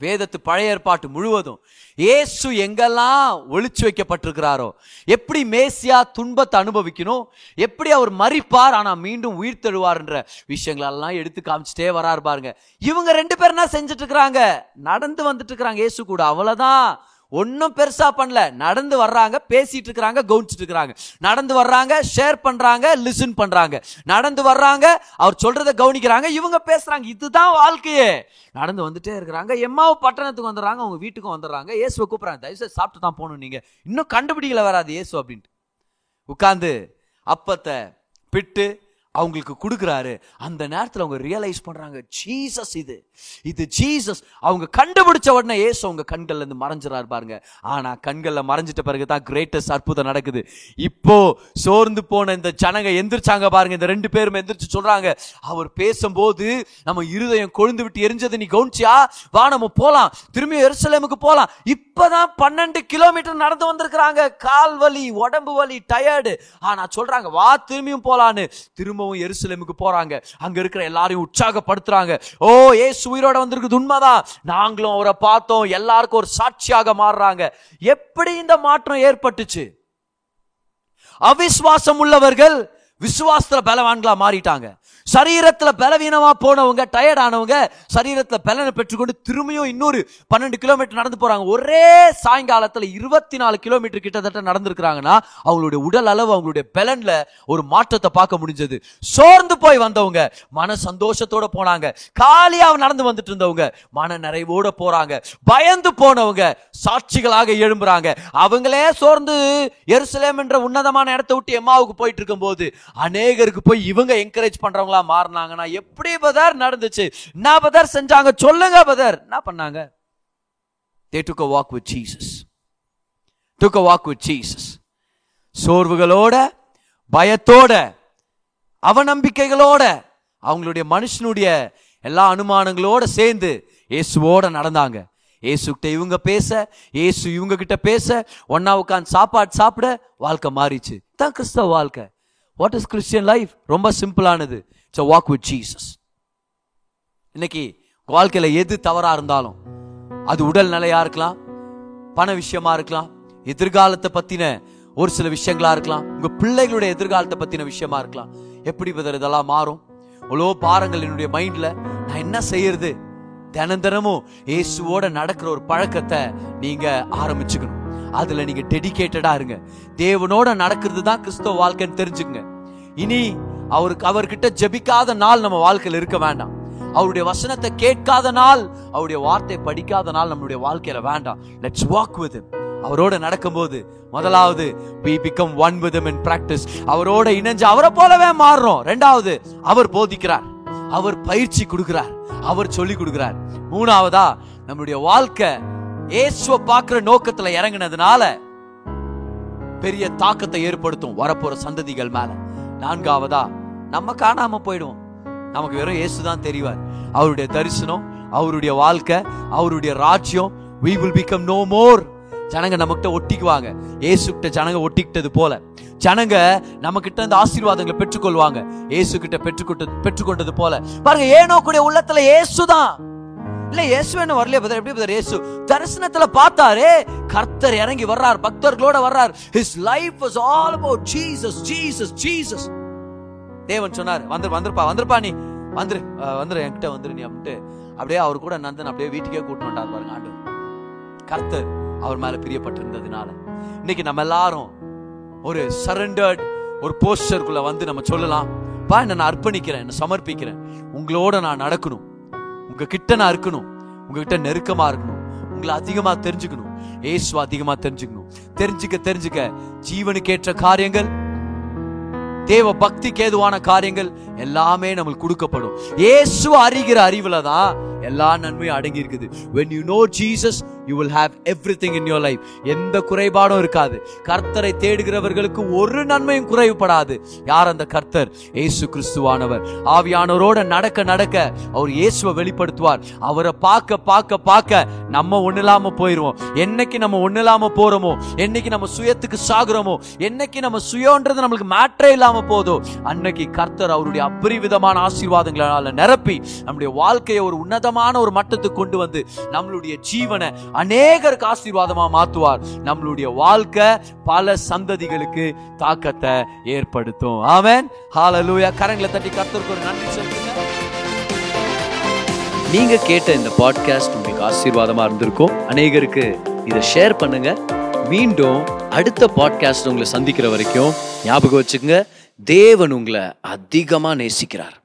வேதத்து பழைய ஏற்பாட்டு முழுவதும் ஏசு எங்கெல்லாம் ஒழிச்சு வைக்கப்பட்டிருக்கிறாரோ எப்படி மேசியா துன்பத்தை அனுபவிக்கணும் எப்படி அவர் மறிப்பார் ஆனா மீண்டும் உயிர் தழுவார்ன்ற விஷயங்களெல்லாம் எடுத்து காமிச்சிட்டே வராரு பாருங்க. இவங்க ரெண்டு பேரும் என்ன செஞ்சுட்டு இருக்கிறாங்க? நடந்து வந்துட்டு இருக்கிறாங்க. ஏசு கூட. அவ்வளவுதான். ஒன்றும் பெருசா பண்ணல. நடந்து வர்றாங்க பேசிட்டு இருக்கிறாங்க கவனிச்சிட்டு இருக்கிறாங்க. நடந்து வர்றாங்க ஷேர் பண்றாங்க லிசன் பண்றாங்க. நடந்து வர்றாங்க அவர் சொல்கிறத கவனிக்கிறாங்க இவங்க பேசுறாங்க. இதுதான் வாழ்க்கையே. நடந்து வந்துட்டே இருக்கிறாங்க எம்மாவு பட்டணத்துக்கு வந்துடுறாங்க அவங்க வீட்டுக்கும் வந்துடுறாங்க. இயேசுவை கூப்பிடுறாங்க தயவுசெய்து சாப்பிட்டு தான் போகணும் நீங்க. இன்னும் கண்டுபிடிக்கல வராது இயேசு அப்படின்ட்டு. உட்காந்து அப்பத்தை பிட்டு அவங்களுக்கு கொடுக்குறாரு. அந்த நேரத்தில் அவங்க ரியலைஸ் பண்ணுறாங்க ஜீசஸ் இது. இது ஜீசஸ் அவங்க கண்டுபிடிச்ச உடனே ஏசு அவங்க கண்கள்ல இருந்து மறைஞ்சிடாரு பாருங்க. ஆனால் கண்களில் மறைஞ்சிட்ட பிறகு தான் கிரேட்டஸ்ட் அற்புதம் நடக்குது. இப்போ சோர்ந்து போன இந்த ஜனங்க எந்திரிச்சாங்க பாருங்க. இந்த ரெண்டு பேரும் எந்திரிச்சு சொல்றாங்க அவர் பேசும்போது நம்ம இருதயம் கொழுந்து விட்டு எரிஞ்சதை. நீ கவுனிச்சியா? வா நம்ம போகலாம் திரும்பி எருசலேமுக்கு போகலாம் இப்போ இப்பதான் பன்னெண்டு கிலோமீட்டர் நடந்து வந்திருக்கிறாங்க. கால் வலி உடம்பு வலி டயர்டு ஆனா சொல்றாங்க வா திரும்பியும் போலான்னு. திரும்பவும் எருசலேமுக்கு போறாங்க. அங்க இருக்கிற எல்லாரையும் உற்சாகப்படுத்துறாங்க. ஓ ஏசு உயிரோட வந்திருக்குது உண்மைதான். நாங்களும் அவரை பார்த்தோம். எல்லாருக்கும் ஒரு சாட்சியாக மாறுறாங்க. எப்படி இந்த மாற்றம் ஏற்பட்டுச்சு? அவிஸ்வாசம் உள்ளவர்கள் விசுவாசத்துல பலவான்களா மாறிட்டாங்க. சரீரத்துல பலவீனமா போனவங்க டயர்ட் ஆனவங்க சரீரத்துல பலனை பெற்றுக்கொண்டு திரும்பியும் இன்னொரு பன்னெண்டு கிலோமீட்டர் நடந்து போறாங்க. ஒரே சாயங்காலத்துல இருபத்தி நாலு கிலோமீட்டர் கிட்டத்தட்ட நடந்திருக்கிறாங்கன்னா அவங்களுடைய உடல் அளவு அவங்களுடைய பலன்ல ஒரு மாற்றத்தை பார்க்க முடிஞ்சது. சோர்ந்து போய் வந்தவங்க மன சந்தோஷத்தோட போனாங்க. காலியா நடந்து வந்துட்டு இருந்தவங்க மன நிறைவோட போறாங்க. பயந்து போனவங்க சாட்சிகளாக எழும்புறாங்க. அவங்களே சோர்ந்து எருசலேம் என்ற உன்னதமான இடத்தை விட்டு எம்மாவுக்கு போயிட்டு இருக்கும் போது அநேகருக்கு போய் இவங்க என்கரேஜ் பண்றவங்களா மாறினாங்கன்னா எப்படி பதார் நடந்துச்சு? நான் பதார் செஞ்சாங்க? சொல்லுங்க பதார். என்ன பண்ணாங்க? They டுக்க a walk with டுக்க took a walk சோர்வுகளோட பயத்தோட அவநம்பிக்கைகளோட அவங்களுடைய மனுஷனுடைய எல்லா அனுமானங்களோட சேர்ந்து இயேசுவோட நடந்தாங்க. இயேசுகிட்ட இவங்க பேச இயேசு இவங்க கிட்ட பேச ஒன்னா உட்காந்து சாப்பாடு சாப்பிட வாழ்க்கை மாறிச்சு. தான் கிறிஸ்தவ வாழ்க்கை. வாட் இஸ் கிறிஸ்டியன் லைஃப் ரொம்ப சிம்பிளானது இட்ஸ் வாக் வித் ஜீசஸ் இன்னைக்கு வாழ்க்கையில் எது தவறாக இருந்தாலும் அது உடல் நிலையாக இருக்கலாம் பண விஷயமா இருக்கலாம் எதிர்காலத்தை பற்றின ஒரு சில விஷயங்களா இருக்கலாம் உங்கள் பிள்ளைகளுடைய எதிர்காலத்தை பற்றின விஷயமா இருக்கலாம். எப்படி பதில் இதெல்லாம் மாறும்? இவ்வளோ பாரங்கள் என்னுடைய மைண்டில் நான் என்ன செய்யறது? தினம் தினமும் இயேசுவோட நடக்கிற ஒரு பழக்கத்தை நீங்கள் ஆரம்பிச்சுக்கணும். அதுல நீங்க டெடிகேட்டடா இருங்க. தேவனோட நடக்கிறது தான் கிறிஸ்தவ வாழ்க்கைன்னு தெரிஞ்சுக்குங்க. இனி அவருக்கு அவர்கிட்ட ஜெபிக்காத நாள் நம்ம வாழ்க்கையில் இருக்க வேண்டாம். அவருடைய வசனத்தை கேட்காத நாள் அவருடைய வார்த்தை படிக்காத நாள் நம்மளுடைய வாழ்க்கையில வேண்டாம். லெட்ஸ் வாக் வித் அவரோட நடக்கும்போது முதலாவது be become one with in practice அவரோட இணைஞ்சு அவரை போலவே மாறுறோம். ரெண்டாவது அவர் போதிக்கிறார். அவர் பயிற்சி கொடுக்கிறார். அவர் சொல்லி கொடுக்கிறார். மூணாவதா நம்மளுடைய வாழ்க்கை இயேசுவை பார்க்கிற நோக்கத்துல இறங்குனதுனால பெரிய தாக்கத்தை ஏற்படுத்தும் வரப்போற சந்ததிகள் மேல. நான்காவதா நம்ம காணாம போயிடுவோம். நமக்கு வெறும் இயேசு தான் தெரிவார். அவருடைய தரிசனம் அவருடைய வாழ்க்கை அவருடைய ராஜ்யம் we will become no more ஜனங்க நம்மகிட்ட ஒட்டிக்குவாங்க. இயேசு கிட்ட ஜனங்க ஒட்டிக்கிட்டது போல. ஜனங்க நம்ம கிட்ட இந்த ஆசீர்வாதங்களை பெற்றுக்கொள்வாங்க. ஏசு கிட்ட பெற்றுக்கொண்டது பெற்றுக்கொண்டது போல. பாருங்க ஏனோ கூடிய உள்ளத்துல ஏசுதான் இல்ல இயேசு என்ன வரலையே பதர் எப்படி பதர் இயேசு? தரிசனத்துல பார்த்தாரே கர்த்தர் இறங்கி வர்றார் பக்தர்களோட வர்றார். His life was all about Jesus Jesus Jesus தேவன் சொன்னார் வந்துரு வந்திருப்பா வந்துருப்பா நீ. வந்துரு வந்துரு என்கிட்ட வந்துரு நீ அப்படின்ட்டு. அப்படியே அவர் கூட நந்தன் அப்படியே வீட்டுக்கே கூட்டு வந்தார் பாருங்க ஆண்டு கர்த்தர் அவர் மேல பிரியப்பட்டிருந்ததுனால. இன்னைக்கு நம்ம எல்லாரும் ஒரு சரண்டர்ட் ஒரு போஸ்டருக்குள்ள வந்து நம்ம சொல்லலாம். பா என்ன நான் அர்ப்பணிக்கிறேன் என்ன சமர்ப்பிக்கிறேன். உங்களோட நான் நடக்கணும். உங்ககிட்ட நான் இருக்கணும். உங்ககிட்ட நெருக்கமா இருக்கணும். உங்களை அதிகமா தெரிஞ்சுக்கணும். ஏசு அதிகமா தெரிஞ்சுக்கணும். தெரிஞ்சுக்க தெரிஞ்சுக்க. ஜீவனுக்கேற்ற காரியங்கள் தேவ பக்திக்கு ஏதுவான காரியங்கள் எல்லாமே நம்மளுக்கு கொடுக்கப்படும். இயேசு அறிகிற அறிவுல தான் எல்லா நன்மையும் அடங்கி இருக்குது when you know Jesus you will have everything in your life எந்த குறைபாடும் இருக்காது. கர்த்தரை தேடுகிறவர்களுக்கு ஒரு நன்மையும் குறைவுபடாது. யார் அந்த கர்த்தர்? இயேசு கிறிஸ்துவானவர். ஆவியானவரோட நடக்க நடக்க அவர் இயேசுவை வெளிப்படுத்துவார். அவரை பார்க்க பார்க்க பார்க்க நம்ம ஒண்ணு இல்லாம போயிருவோம். என்னைக்கு நம்ம ஒண்ணு இல்லாம போறோமோ என்னைக்கு நம்ம சுயத்துக்கு சாகுறோமோ என்னைக்கு நம்ம சுயன்றது நம்மளுக்கு மேட்ரே இல்லாம போதோ அன்னைக்கு கர்த்தர் அவருடைய அபரிவிதமான ஆசீர்வாதங்களால நிரப்பி நம்முடைய வாழ்க்கையை ஒரு உன்னதம் உயரமான ஒரு மட்டத்துக்கு கொண்டு வந்து நம்மளுடைய ஜீவனை அநேகருக்கு ஆசீர்வாதமா மாத்துவார். நம்மளுடைய வாழ்க்கை பல சந்ததிகளுக்கு தாக்கத்தை ஏற்படுத்தும். ஆமென். ஹாலலூயா கரங்களை தட்டி கத்தருக்கு ஒரு நன்றி சொல்லுங்க நீங்க கேட்ட இந்த பாட்காஸ்ட் உங்களுக்கு ஆசீர்வாதமா இருந்திருக்கும். அநேகருக்கு இதை ஷேர் பண்ணுங்க. மீண்டும் அடுத்த பாட்காஸ்ட் உங்களை சந்திக்கிற வரைக்கும் ஞாபகம் வச்சுக்கோங்க. தேவன் உங்களை அதிகமா நேசிக்கிறார்.